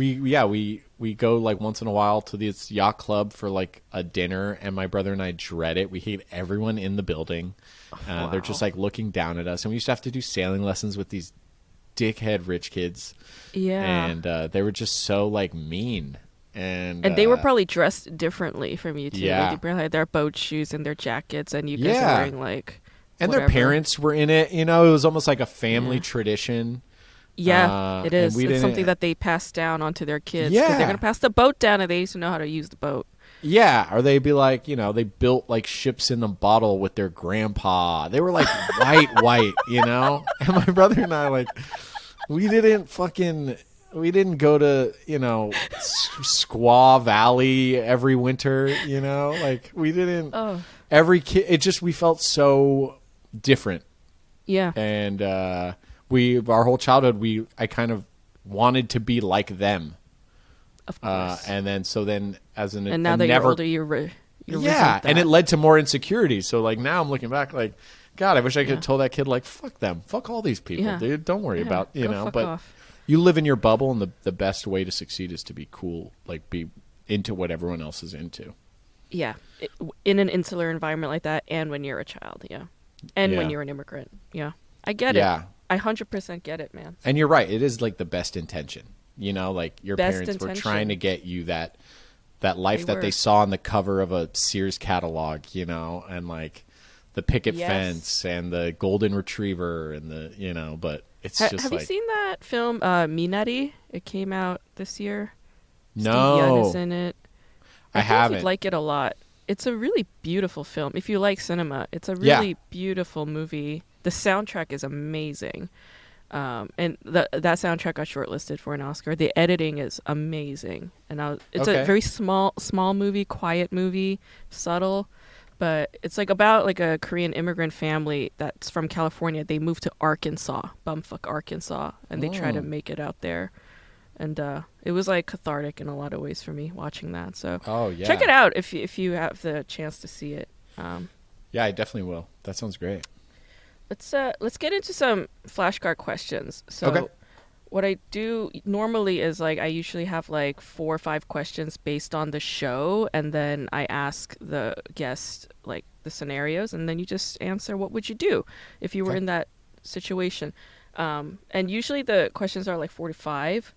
we yeah we we go like once in a while to this yacht club for like a dinner and my brother and i dread it. We hate everyone in the building. Uh, wow. they're just like looking down at us. And we used to have to do sailing lessons with these dickhead rich kids. Yeah. And uh, they were just so like mean. And and they uh, were probably dressed differently from you too. Yeah. Like, they probably had their boat shoes and their jackets and you guys yeah. were wearing like and whatever. their parents were in it. You know it was almost like a family yeah. tradition yeah, uh, it is. It's something that they pass down onto their kids. Yeah, they're gonna pass the boat down, and they used to know how to use the boat. Yeah, or they'd be like, you know, they built like ships in a bottle with their grandpa. They were like white, white, you know. And my brother and I, like, we didn't fucking, we didn't go to, you know, Squaw Valley every winter, you know. Like, we didn't. Oh. Every kid, it just we felt so different. Yeah. And uh we our whole childhood we I kind of wanted to be like them. Of uh, course. Uh, and then so then as an and now that never, you're older, you're, re- you're yeah, and it led to more insecurity. So like now I'm looking back like. God, I wish I could yeah. have told that kid like, "Fuck them, fuck all these people, yeah. dude. Don't worry yeah. about you know." But off. you live in your bubble, and the the best way to succeed is to be cool, like be into what everyone else is into. Yeah, it, in an insular environment like that, and when you're a child, yeah, and when you're an immigrant, yeah, I get it. Yeah. I hundred percent get it, man. And you're right. It is like the best intention. You know, like your Best parents were trying to get you that that life They that they saw on the cover of a Sears catalog. You know, and like the picket Yes. fence and the golden retriever and the you know. But it's Ha- just have like you seen that film, uh, Minari? It came out this year. Steve no, Yeun is in it. I think haven't. You'd like it a lot. It's a really beautiful film. If you like cinema, it's a Yeah. really beautiful movie. The soundtrack is amazing, um, and the, that soundtrack got shortlisted for an Oscar. The editing is amazing, and I was, it's Okay. a very small, small movie, quiet movie, subtle, but it's like about like a Korean immigrant family that's from California. They moved to Arkansas, bumfuck Arkansas, and they try to Oh. make it out there. And uh, it was like cathartic in a lot of ways for me watching that. So oh yeah, check it out if you, if you have the chance to see it. Um, Yeah, I definitely will. That sounds great. Let's uh, let's get into some flashcard questions. So Okay. what I do normally is like I usually have like four or five questions based on the show, and then I ask the guest like the scenarios, and then you just answer what would you do if you were Okay. in that situation. Um, and usually the questions are like four to five,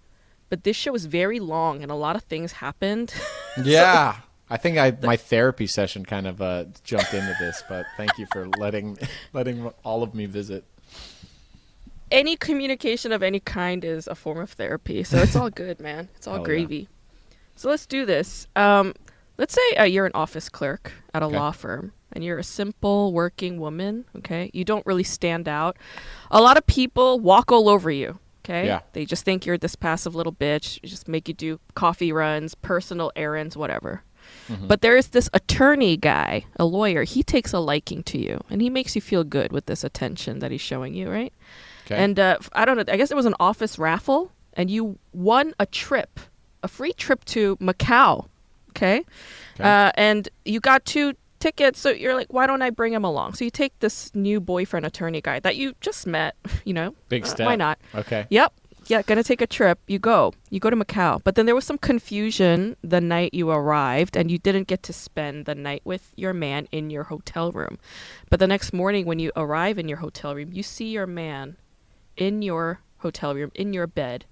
but this show is very long, and a lot of things happened. Yeah. I think I my therapy session kind of uh, jumped into this, but thank you for letting letting all of me visit. any communication of any kind is a form of therapy. So it's all good, man. It's all Hell yeah. gravy. So let's do this. Um, let's say uh, you're an office clerk at a Okay. law firm and you're a simple working woman, okay? You don't really stand out. A lot of people walk all over you, okay? Yeah. They just think you're this passive little bitch, just make you do coffee runs, personal errands, whatever. Mm-hmm. But there is this attorney guy, a lawyer. He takes a liking to you and he makes you feel good with this attention that he's showing you, right? Okay. And uh, I don't know. I guess it was an office raffle, and you won a trip, a free trip to Macau. Okay, Okay. uh, and you got two tickets. So you're like, why don't I bring him along? So you take this new boyfriend attorney guy that you just met. You know, Big uh, step. why not? Okay. Yep. Yeah, gonna take a trip. You go. You go to Macau. But then there was some confusion the night you arrived, and you didn't get to spend the night with your man in your hotel room. But the next morning, when you arrive in your hotel room, you see your man in your hotel room, in your bed,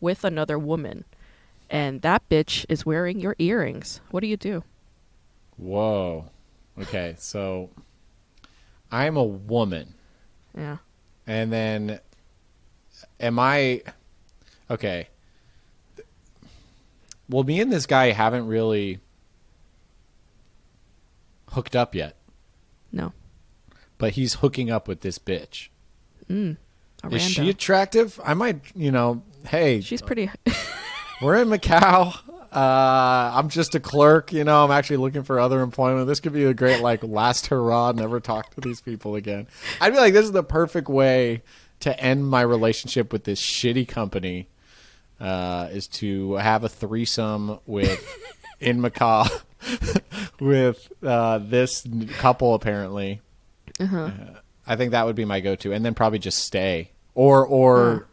with another woman. And that bitch is wearing your earrings. What do you do? Whoa. Okay, so I'm a woman, Yeah. and then am I? Okay. Well, me and this guy haven't really hooked up yet, No. but he's hooking up with this bitch. A Is she attractive? I might, you know, hey, She's pretty. we're in Macau. Uh, I'm just a clerk, you know. I'm actually looking for other employment. This could be a great like last hurrah. Never talk to these people again. I'd be like, this is the perfect way to end my relationship with this shitty company. Uh, is to have a threesome with in Macau with uh, this couple apparently. uh-huh. Uh, I think that would be my go-to, and then probably just stay or or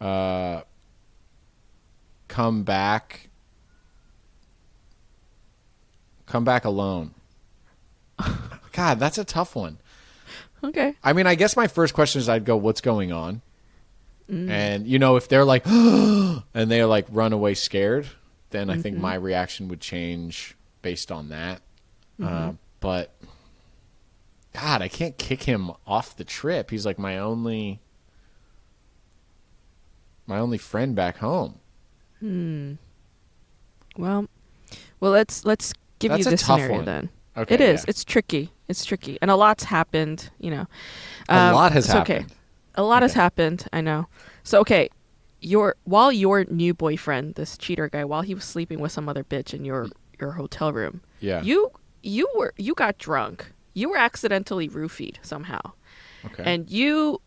uh, come back, come back alone. God, that's a tough one. Okay. I mean, I guess my first question is I'd go, "What's going on?" And you know, if they're like, and they're like run away scared, then I think my reaction would change based on that. Uh, but God, I can't kick him off the trip. He's like my only, my only friend back home. Hmm. Well, well, let's let's give That's you tough scenario one. then. Okay, it is. yeah. It's tricky. It's tricky, and a lot's happened. You know, A Um, lot has it's okay. happened. A lot has happened. I know. So okay, your while your new boyfriend, this cheater guy, while he was sleeping with some other bitch in your your hotel room, Yeah. you you were you got drunk. You were accidentally roofied somehow, okay. and you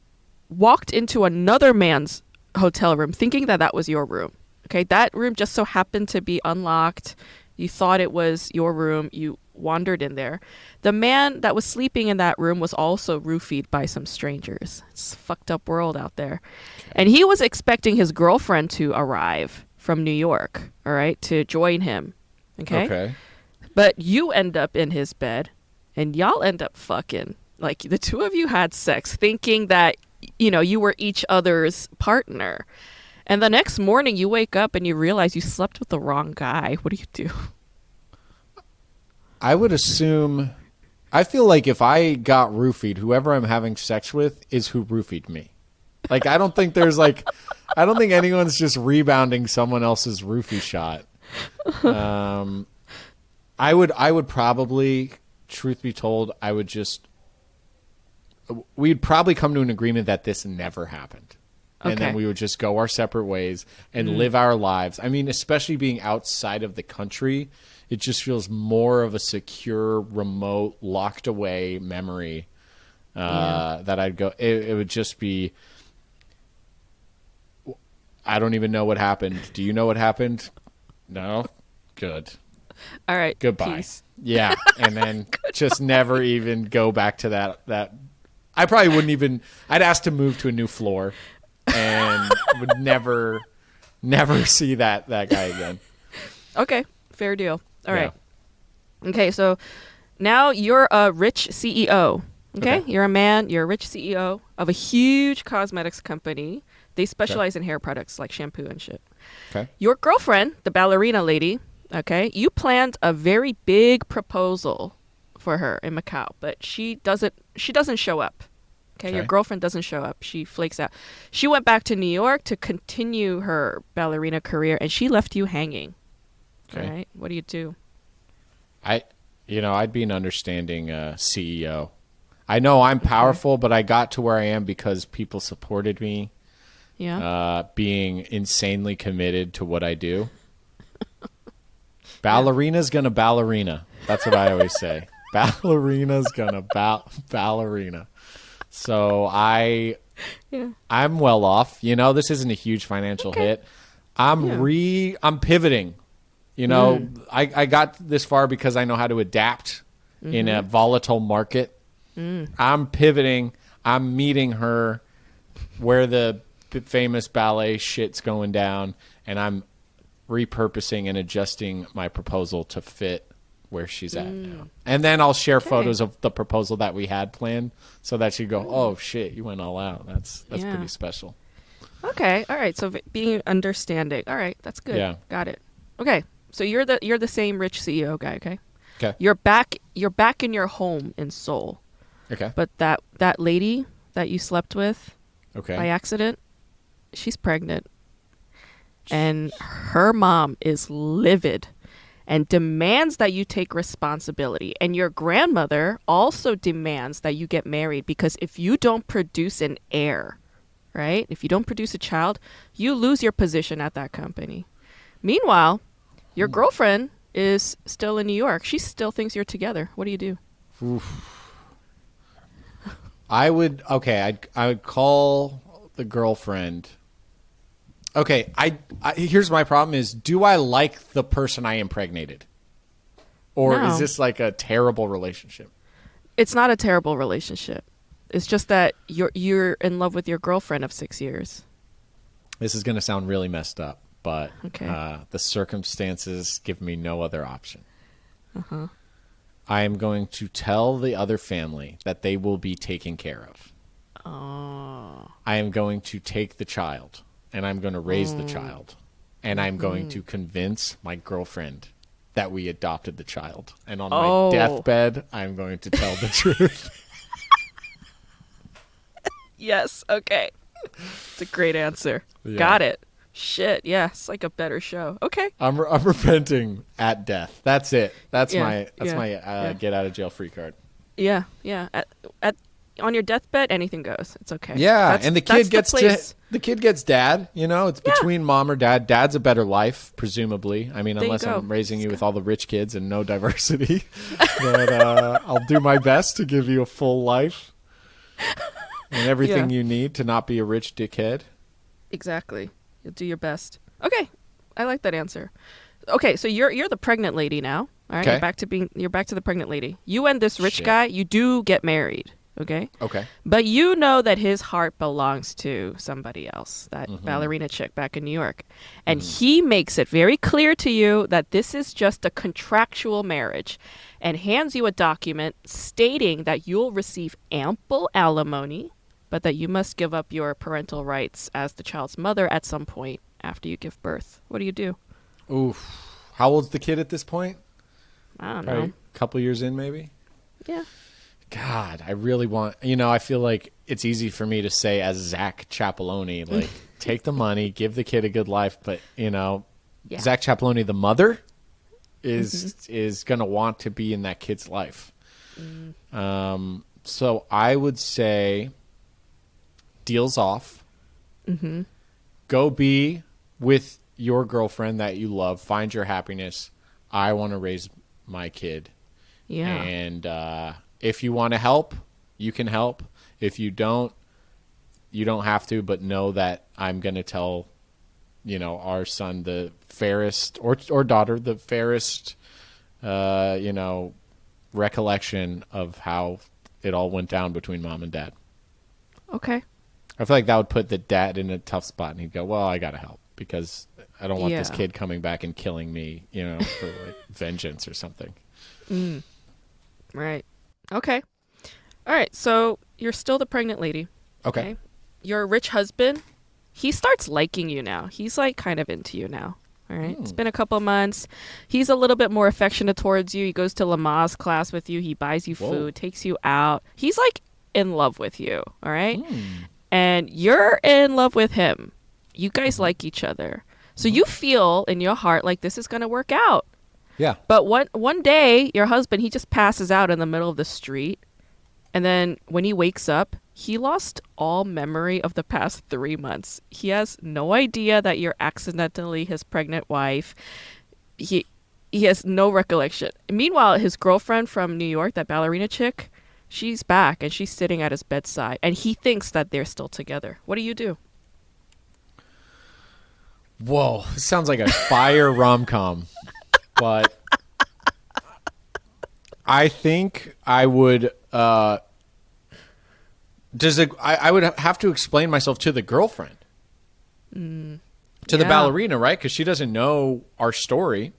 walked into another man's hotel room thinking that that was your room. Okay, that room just so happened to be unlocked. You thought it was your room. You wandered in there. The man that was sleeping in that room was also roofied by some strangers. It's a fucked up world out there. And he was expecting his girlfriend to arrive from New York, all right, to join him. Okay? okay. But you end up in his bed and y'all end up fucking. Like the two of you had sex thinking that you know, you were each other's partner. And the next morning you wake up and you realize you slept with the wrong guy. What do you do? I would assume I feel like if I got roofied, whoever I'm having sex with is who roofied me. Like I don't think there's like I don't think anyone's just rebounding someone else's roofie shot. Um I would I would probably truth be told, I would just we'd probably come to an agreement that this never happened. Okay. And then we would just go our separate ways and mm. live our lives. I mean, especially being outside of the country, it just feels more of a secure, remote, locked away memory uh, yeah. that I'd go. It, it would just be. I don't even know what happened. Do you know what happened? No? Good. All right. Goodbye. Peace. Yeah, and then just never even go back to that that I probably wouldn't even. I'd ask to move to a new floor, and would never, never see that that guy again. Okay, fair deal. All right. yeah. Okay, so now you're a rich CEO. Okay? okay? you're a man. You're a rich CEO of a huge cosmetics company. They specialize okay. in hair products like shampoo and shit. Okay. Your girlfriend, the ballerina lady, okay, you planned a very big proposal for her in Macau, but she doesn't she doesn't show up. Okay? okay, your girlfriend doesn't show up. She flakes out. She went back to New York to continue her ballerina career, and she left you hanging. Okay, right? What do you do? I, you know, I'd be an understanding uh, CEO. I know I'm powerful, okay. but I got to where I am because people supported me. Yeah. Uh, being insanely committed to what I do. Ballerina's gonna ballerina. That's what I always say. Ballerina's gonna ba- ballerina. So I yeah. I'm well off. You know, this isn't a huge financial okay. hit. I'm yeah. re I'm pivoting. You know, mm. I, I got this far because I know how to adapt mm-hmm. in a mm-hmm. volatile market. Mm. I'm pivoting. I'm meeting her where the famous ballet shit's going down, and I'm repurposing and adjusting my proposal to fit where she's at mm. now. And then I'll share okay. photos of the proposal that we had planned so that she go, "Oh shit, you went all out." That's that's yeah. pretty special. Okay. All right. So being understanding. All right. That's good. Yeah. Got it. Okay. So you're the you're the same rich CEO guy, okay? Okay. You're back you're back in your home in Seoul. Okay. But that that lady that you slept with okay. by accident, she's pregnant. And her mom is livid and demands that you take responsibility. And your grandmother also demands that you get married because if you don't produce an heir, right? If you don't produce a child, you lose your position at that company. Meanwhile, your hmm. girlfriend is still in New York. She still thinks you're together. What do you do? Oof. I would okay, I'd I would call the girlfriend Okay, I, I, here's my problem: is do I like the person I impregnated, or no. is this like a terrible relationship? It's not a terrible relationship. It's just that you're you're in love with your girlfriend of six years. This is going to sound really messed up, but okay. uh, the circumstances give me no other option. Uh-huh. I am going to tell the other family that they will be taken care of. Oh. I am going to take the child and I'm going to raise mm. the child. And I'm going to mm-hmm. convince my girlfriend that we adopted the child. And on oh. my deathbed, I'm going to tell the truth. yes, okay. It's a great answer. Yeah. Got it. Shit, yeah, it's like a better show. Okay. I'm re- I'm repenting at death. That's it. That's yeah, my that's yeah, my uh, get out of jail free card. Yeah, yeah. At, at on your deathbed, anything goes. It's okay. Yeah, that's, and the kid gets the to the kid gets dad. You know, it's yeah. between mom or dad. Dad's a better life, presumably. I mean, there unless I'm raising you with all the rich kids and no diversity, but uh, I'll do my best to give you a full life and everything yeah. you need to not be a rich dickhead. Exactly. You'll do your best. Okay, I like that answer. Okay, so you're you're the pregnant lady now. All right, okay. you're back to being you're back to the pregnant lady. You and this rich Shit. guy, you do get married. Okay. Okay. But you know that his heart belongs to somebody else, that Mm-hmm. ballerina chick back in New York. And he makes it very clear to you that this is just a contractual marriage and hands you a document stating that you'll receive ample alimony, but that you must give up your parental rights as the child's mother at some point after you give birth. What do you do? Oof. How old's the kid at this point? I don't know. A couple years in, maybe. Yeah. God, I really want. You know, I feel like it's easy for me to say as Zach Chapeloni, like, take the money, give the kid a good life, but you know, Yeah. Zach Chapeloni, the mother, is is gonna want to be in that kid's life. Um, so I would say, deals off. Mm-hmm. Go be with your girlfriend that you love. Find your happiness. I want to raise my kid. Yeah. And uh, if you want to help, you can help. If you don't, you don't have to. But know that I'm going to tell, you know, our son the fairest or or daughter the fairest, uh, you know, recollection of how it all went down between mom and dad. okay. I feel like that would put the dad in a tough spot, and he'd go, "Well, I got to help because I don't want this kid coming back and killing me, you know, for like vengeance or something." Mm. Right. Okay. All right. So you're still the pregnant lady. Okay. Your rich husband, he starts liking you now. He's like kind of into you now. All right. It's hmm. been a couple months. He's a little bit more affectionate towards you. He goes to Lamaze class with you. He buys you Whoa. food, takes you out. He's like in love with you. All right. Hmm. And you're in love with him. You guys like each other. So you feel in your heart like this is going to work out. Yeah. But one one day, your husband he just passes out in the middle of the street, and then when he wakes up, he lost all memory of the past three months. He has no idea that you're accidentally his pregnant wife. He he has no recollection. Meanwhile, his girlfriend from New York, that ballerina chick, she's back and she's sitting at his bedside, and he thinks that they're still together. What do you do? Whoa, this sounds like a fire rom com, but I think I would. Uh, does it? I, I would have to explain myself to the girlfriend, to the ballerina, right? Because she doesn't know our story.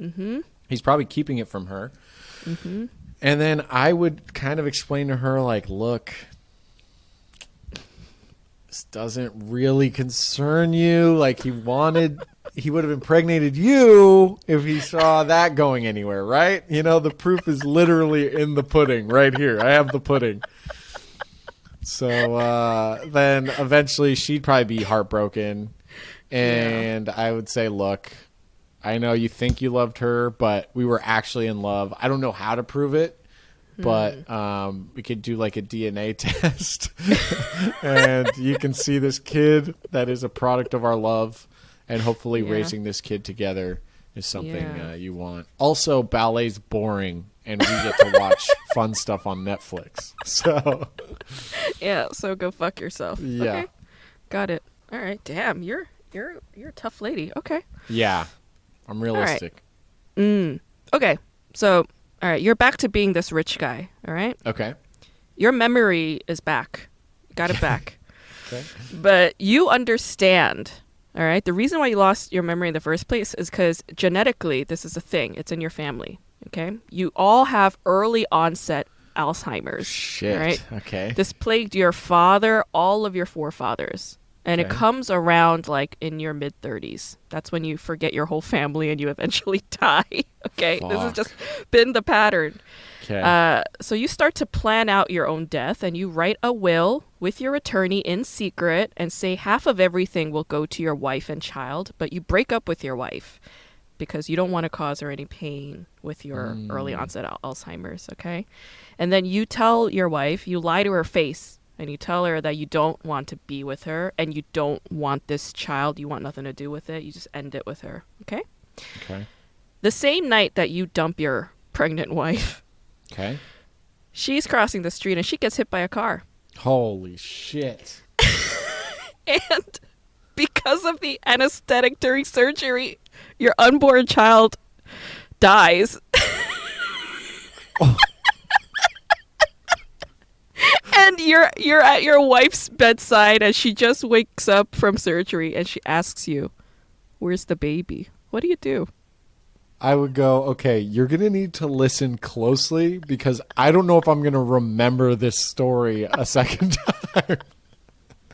Mm-hmm. He's probably keeping it from her. Mm-hmm. And then I would kind of explain to her, like, look, this doesn't really concern you. Like he wanted, he would have impregnated you if he saw that going anywhere, right? You know, the proof is literally in the pudding right here. I have the pudding. So uh, then eventually she'd probably be heartbroken. And I would say, look, I know you think you loved her, but we were actually in love. I don't know how to prove it, but um, we could do like a DNA test, and you can see this kid that is a product of our love, and hopefully Yeah. raising this kid together is something Yeah. uh, you want. Also, ballet's boring, and we get to watch fun stuff on Netflix. So Yeah, so go fuck yourself. Yeah. Okay. Got it. All right. Damn, you're you're you're a tough lady. Okay. yeah, I'm realistic. Mm. Okay. So, all right, you're back to being this rich guy, all right? Okay. Your memory is back. Got it back. Okay. but you understand, all right? The reason why you lost your memory in the first place is cuz genetically this is a thing. It's in your family, okay? You all have early onset Alzheimer's. Shit. right? Okay. This plagued your father, all of your forefathers. And it comes around like in your mid 30s. That's when you forget your whole family and you eventually die. okay? This has just been the pattern. okay. Uh, so you start to plan out your own death and you write a will with your attorney in secret and say half of everything will go to your wife and child, but you break up with your wife because you don't want to cause her any pain with your early onset al- Alzheimer's, okay? And then you tell your wife, you lie to her face and you tell her that you don't want to be with her and you don't want this child, you want nothing to do with it. You just end it with her, okay? okay. The same night that you dump your pregnant wife, Okay. She's crossing the street and she gets hit by a car. Holy shit. And because of the anesthetic during surgery, your unborn child dies. Oh. you're you're at your wife's bedside and she just wakes up from surgery and she asks you, "Where's the baby?" What do you do? I would go, okay, you're going to need to listen closely because I don't know if I'm going to remember this story a second time.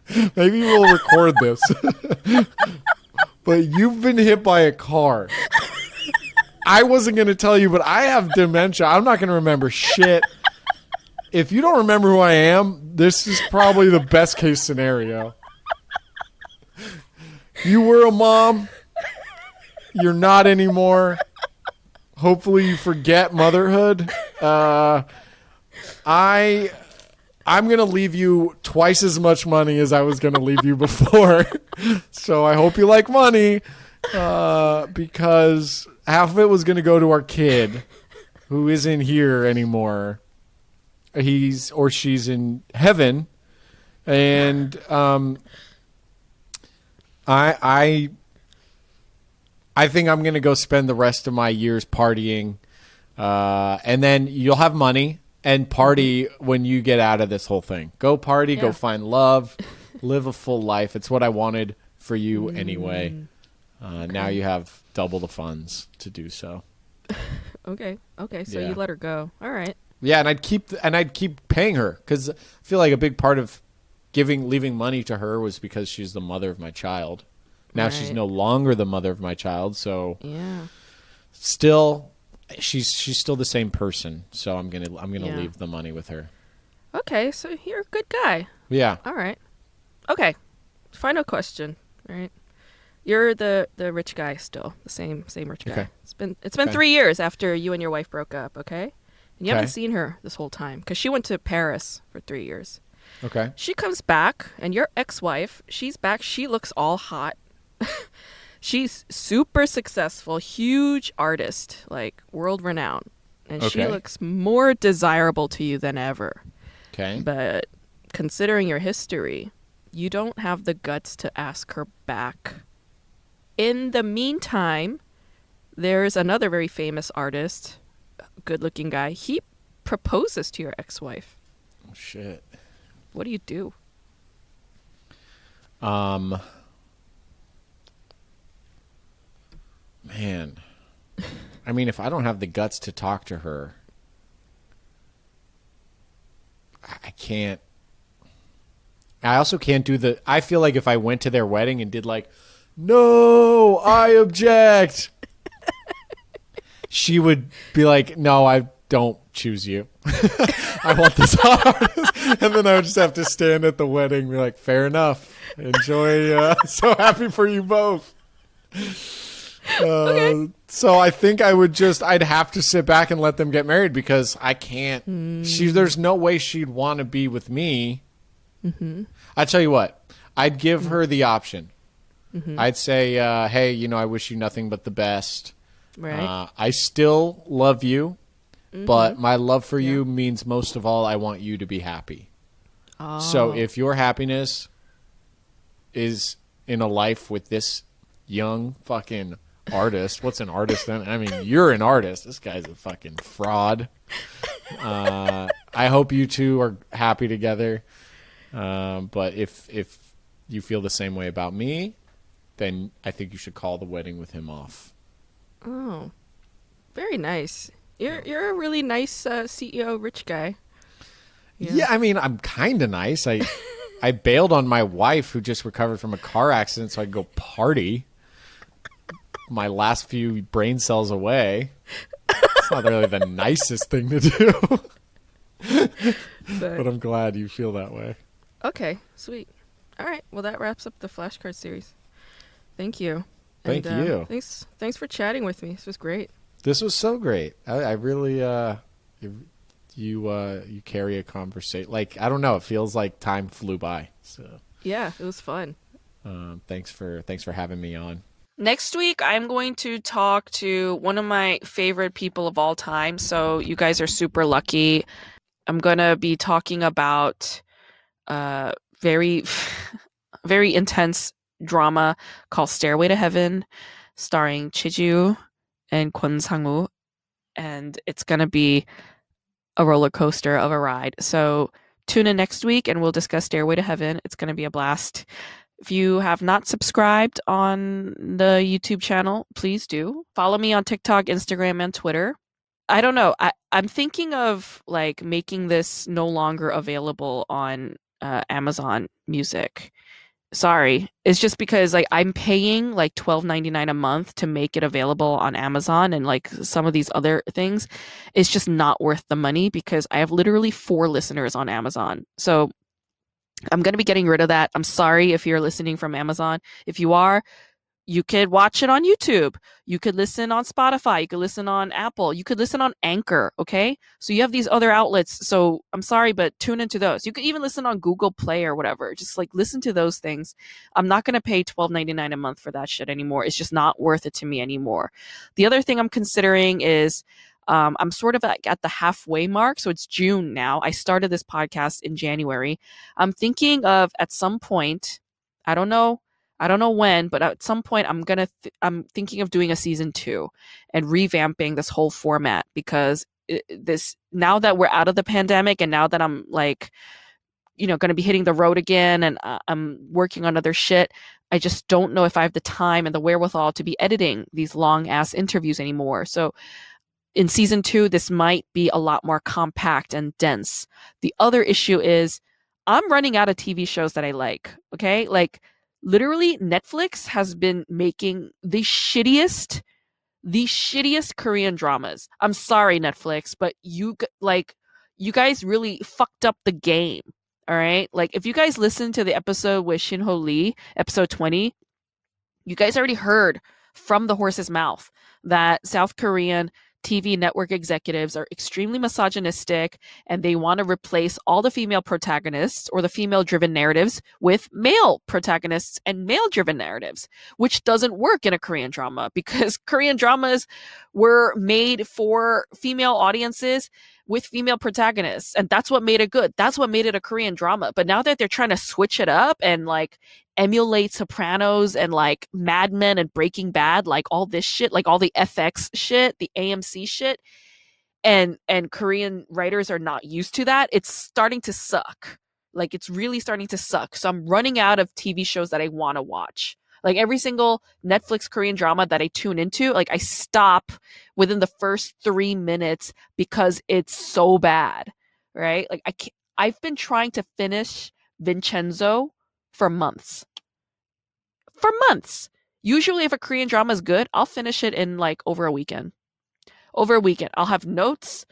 Maybe we'll record this. but you've been hit by a car. I wasn't going to tell you, but I have dementia. I'm not going to remember shit. If you don't remember who I am, this is probably the best case scenario. You were a mom. You're not anymore. Hopefully, you forget motherhood. Uh, I I'm gonna leave you twice as much money as I was gonna leave you before. so I hope you like money, uh, because half of it was gonna go to our kid, who isn't here anymore. He's or she's in heaven, and um, I I I think I'm gonna go spend the rest of my years partying, uh, and then you'll have money and party when you get out of this whole thing. Go party, yeah. go find love, live a full life. It's what I wanted for you mm. anyway. Uh, okay. Now you have double the funds to do so. okay. Okay. So yeah. you let her go. All right. Yeah, and I'd keep and I'd keep paying her because I feel like a big part of giving leaving money to her was because she's the mother of my child. Now right. she's no longer the mother of my child, so yeah. Still, she's she's still the same person. So I'm gonna I'm gonna yeah. leave the money with her. Okay, so you're a good guy. Yeah. All right. Okay. Final question. Right. You're the the rich guy still, the same same rich guy. Okay. It's been it's been okay. three years after you and your wife broke up. Okay. And you okay. haven't seen her this whole time because she went to Paris for three years. Okay. She comes back, and your ex-wife, she's back. She looks all hot she's super successful, huge artist, like world renowned. And okay. she looks more desirable to you than ever. Okay. But considering your history, you don't have the guts to ask her back. In the meantime, there's another very famous artist, good looking guy. He proposes to your ex wife. Oh, shit. What do you do? Um, Man. I mean, if I don't have the guts to talk to her, I can't. I also can't do the. I feel like if I went to their wedding and did like, no, I object, she would be like, no, I don't choose you. I want this artist. and then I would just have to stand at the wedding and be like, fair enough. Enjoy. Uh, so happy for you both. Uh, so I think I would just I'd have to sit back and let them get married because I can't. Mm. She there's no way she'd want to be with me. Mm-hmm. I tell you what, I'd give mm-hmm. her the option. Mm-hmm. I'd say, uh, hey, you know, I wish you nothing but the best. Right. Uh, I still love you, mm-hmm. but my love for yeah. you means most of all, I want you to be happy. Oh. So if your happiness is in a life with this young fucking artist. What's an artist then? I mean, you're an artist. This guy's a fucking fraud. Uh, I hope you two are happy together. Um, but if if you feel the same way about me, then I think you should call the wedding with him off. Oh, very nice. You're you're a really nice uh, CEO, rich guy. Yeah. yeah, I mean, I'm kind of nice. I I bailed on my wife who just recovered from a car accident so I could go party my last few brain cells away. It's not really the nicest thing to do. but, but, I'm glad you feel that way. Okay, sweet. All right, well that wraps up the flashcard series. Thank you. Thank and, uh, you. thanks, thanks for chatting with me. This was great. This was so great. I, I really, uh, you, you, uh, you carry a conversation. Like I don't know, it feels like time flew by. So yeah, it was fun. Um, thanks for thanks for having me on. Next week, I'm going to talk to one of my favorite people of all time. So, you guys are super lucky. I'm going to be talking about uh, very, very intense drama called Stairway to Heaven, starring Choi Ji-woo and Kwon Sang-woo. And it's going to be a roller coaster of a ride. So, tune in next week and we'll discuss Stairway to Heaven. It's going to be a blast. If you have not subscribed on the YouTube channel, please do. Follow me on TikTok, Instagram, and Twitter. I don't know. I, I'm thinking of like making this no longer available on uh, Amazon Music. Sorry, it's just because like I'm paying like twelve ninety nine a month to make it available on Amazon and like some of these other things. It's just not worth the money because I have literally four listeners on Amazon. So I'm going to be getting rid of that. I'm sorry if you're listening from Amazon. If you are, you could watch it on YouTube. You could listen on Spotify. You could listen on Apple. You could listen on Anchor. Okay. So you have these other outlets. So I'm sorry, but tune into those. You could even listen on Google Play or whatever. Just like listen to those things. I'm not going to pay $12.99 a month for that shit anymore. It's just not worth it to me anymore. The other thing I'm considering is um, I'm sort of at, at the halfway mark. So it's June now. I started this podcast in January. I'm thinking of at some point, I don't know I don't know when, but at some point I'm going to th- I'm thinking of doing a season 2 and revamping this whole format because it, this now that we're out of the pandemic and now that I'm like you know going to be hitting the road again and uh, I'm working on other shit, I just don't know if I have the time and the wherewithal to be editing these long ass interviews anymore. So in season 2 this might be a lot more compact and dense. The other issue is I'm running out of TV shows that I like, okay? Like literally Netflix has been making the shittiest the shittiest Korean dramas. I'm sorry Netflix, but you like you guys really fucked up the game. All right? Like if you guys listen to the episode with Shin Ho Lee, episode 20, you guys already heard from the horse's mouth that South Korean TV network executives are extremely misogynistic and they want to replace all the female protagonists or the female driven narratives with male protagonists and male driven narratives, which doesn't work in a Korean drama because Korean dramas were made for female audiences with female protagonists and that's what made it good. That's what made it a korean drama but now that they're trying to switch it up and like emulate sopranos and like mad men and breaking bad like all this shit like all the fx shit the amc shit and and korean writers are not used to that it's starting to suck like it's really starting to suck so i'm running out of tv shows that i want to watch like every single Netflix Korean drama that I tune into, like I stop within the first three minutes because it's so bad, right? Like I I've been trying to finish Vincenzo for months. For months. Usually, if a Korean drama is good, I'll finish it in like over a weekend. Over a weekend. I'll have notes.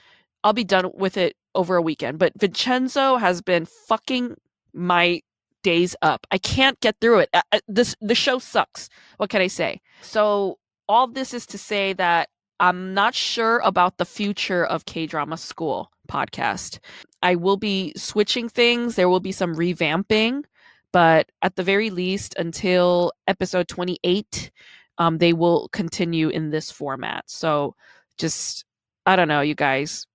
I'll be done with it over a weekend. But Vincenzo has been fucking my days up. I can't get through it. Uh, uh, this the show sucks. What can I say? So all this is to say that I'm not sure about the future of K Drama School podcast. I will be switching things. There will be some revamping, but at the very least, until episode 28, um, they will continue in this format. So just, I don't know, you guys,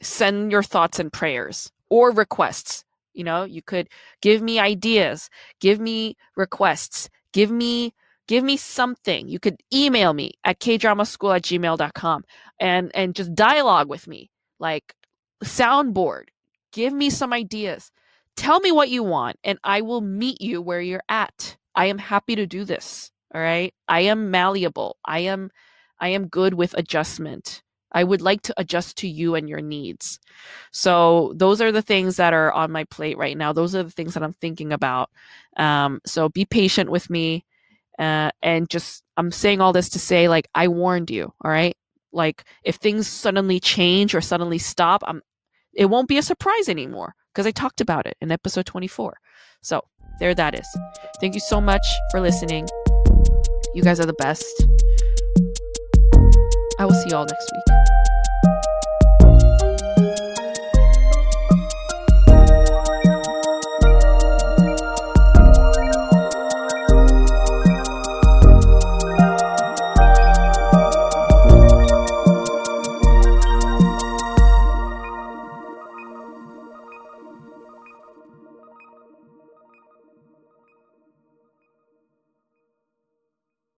send your thoughts and prayers or requests. You know, you could give me ideas, give me requests, give me give me something. You could email me at kdramaschool at gmail.com and and just dialogue with me. Like soundboard. Give me some ideas. Tell me what you want, and I will meet you where you're at. I am happy to do this. All right. I am malleable. I am I am good with adjustment. I would like to adjust to you and your needs. So those are the things that are on my plate right now. Those are the things that I'm thinking about. Um, so be patient with me. Uh, and just, I'm saying all this to say, like, I warned you. All right. Like, if things suddenly change or suddenly stop, I'm, it won't be a surprise anymore because I talked about it in episode 24. So there that is. Thank you so much for listening. You guys are the best. I will see you all next week.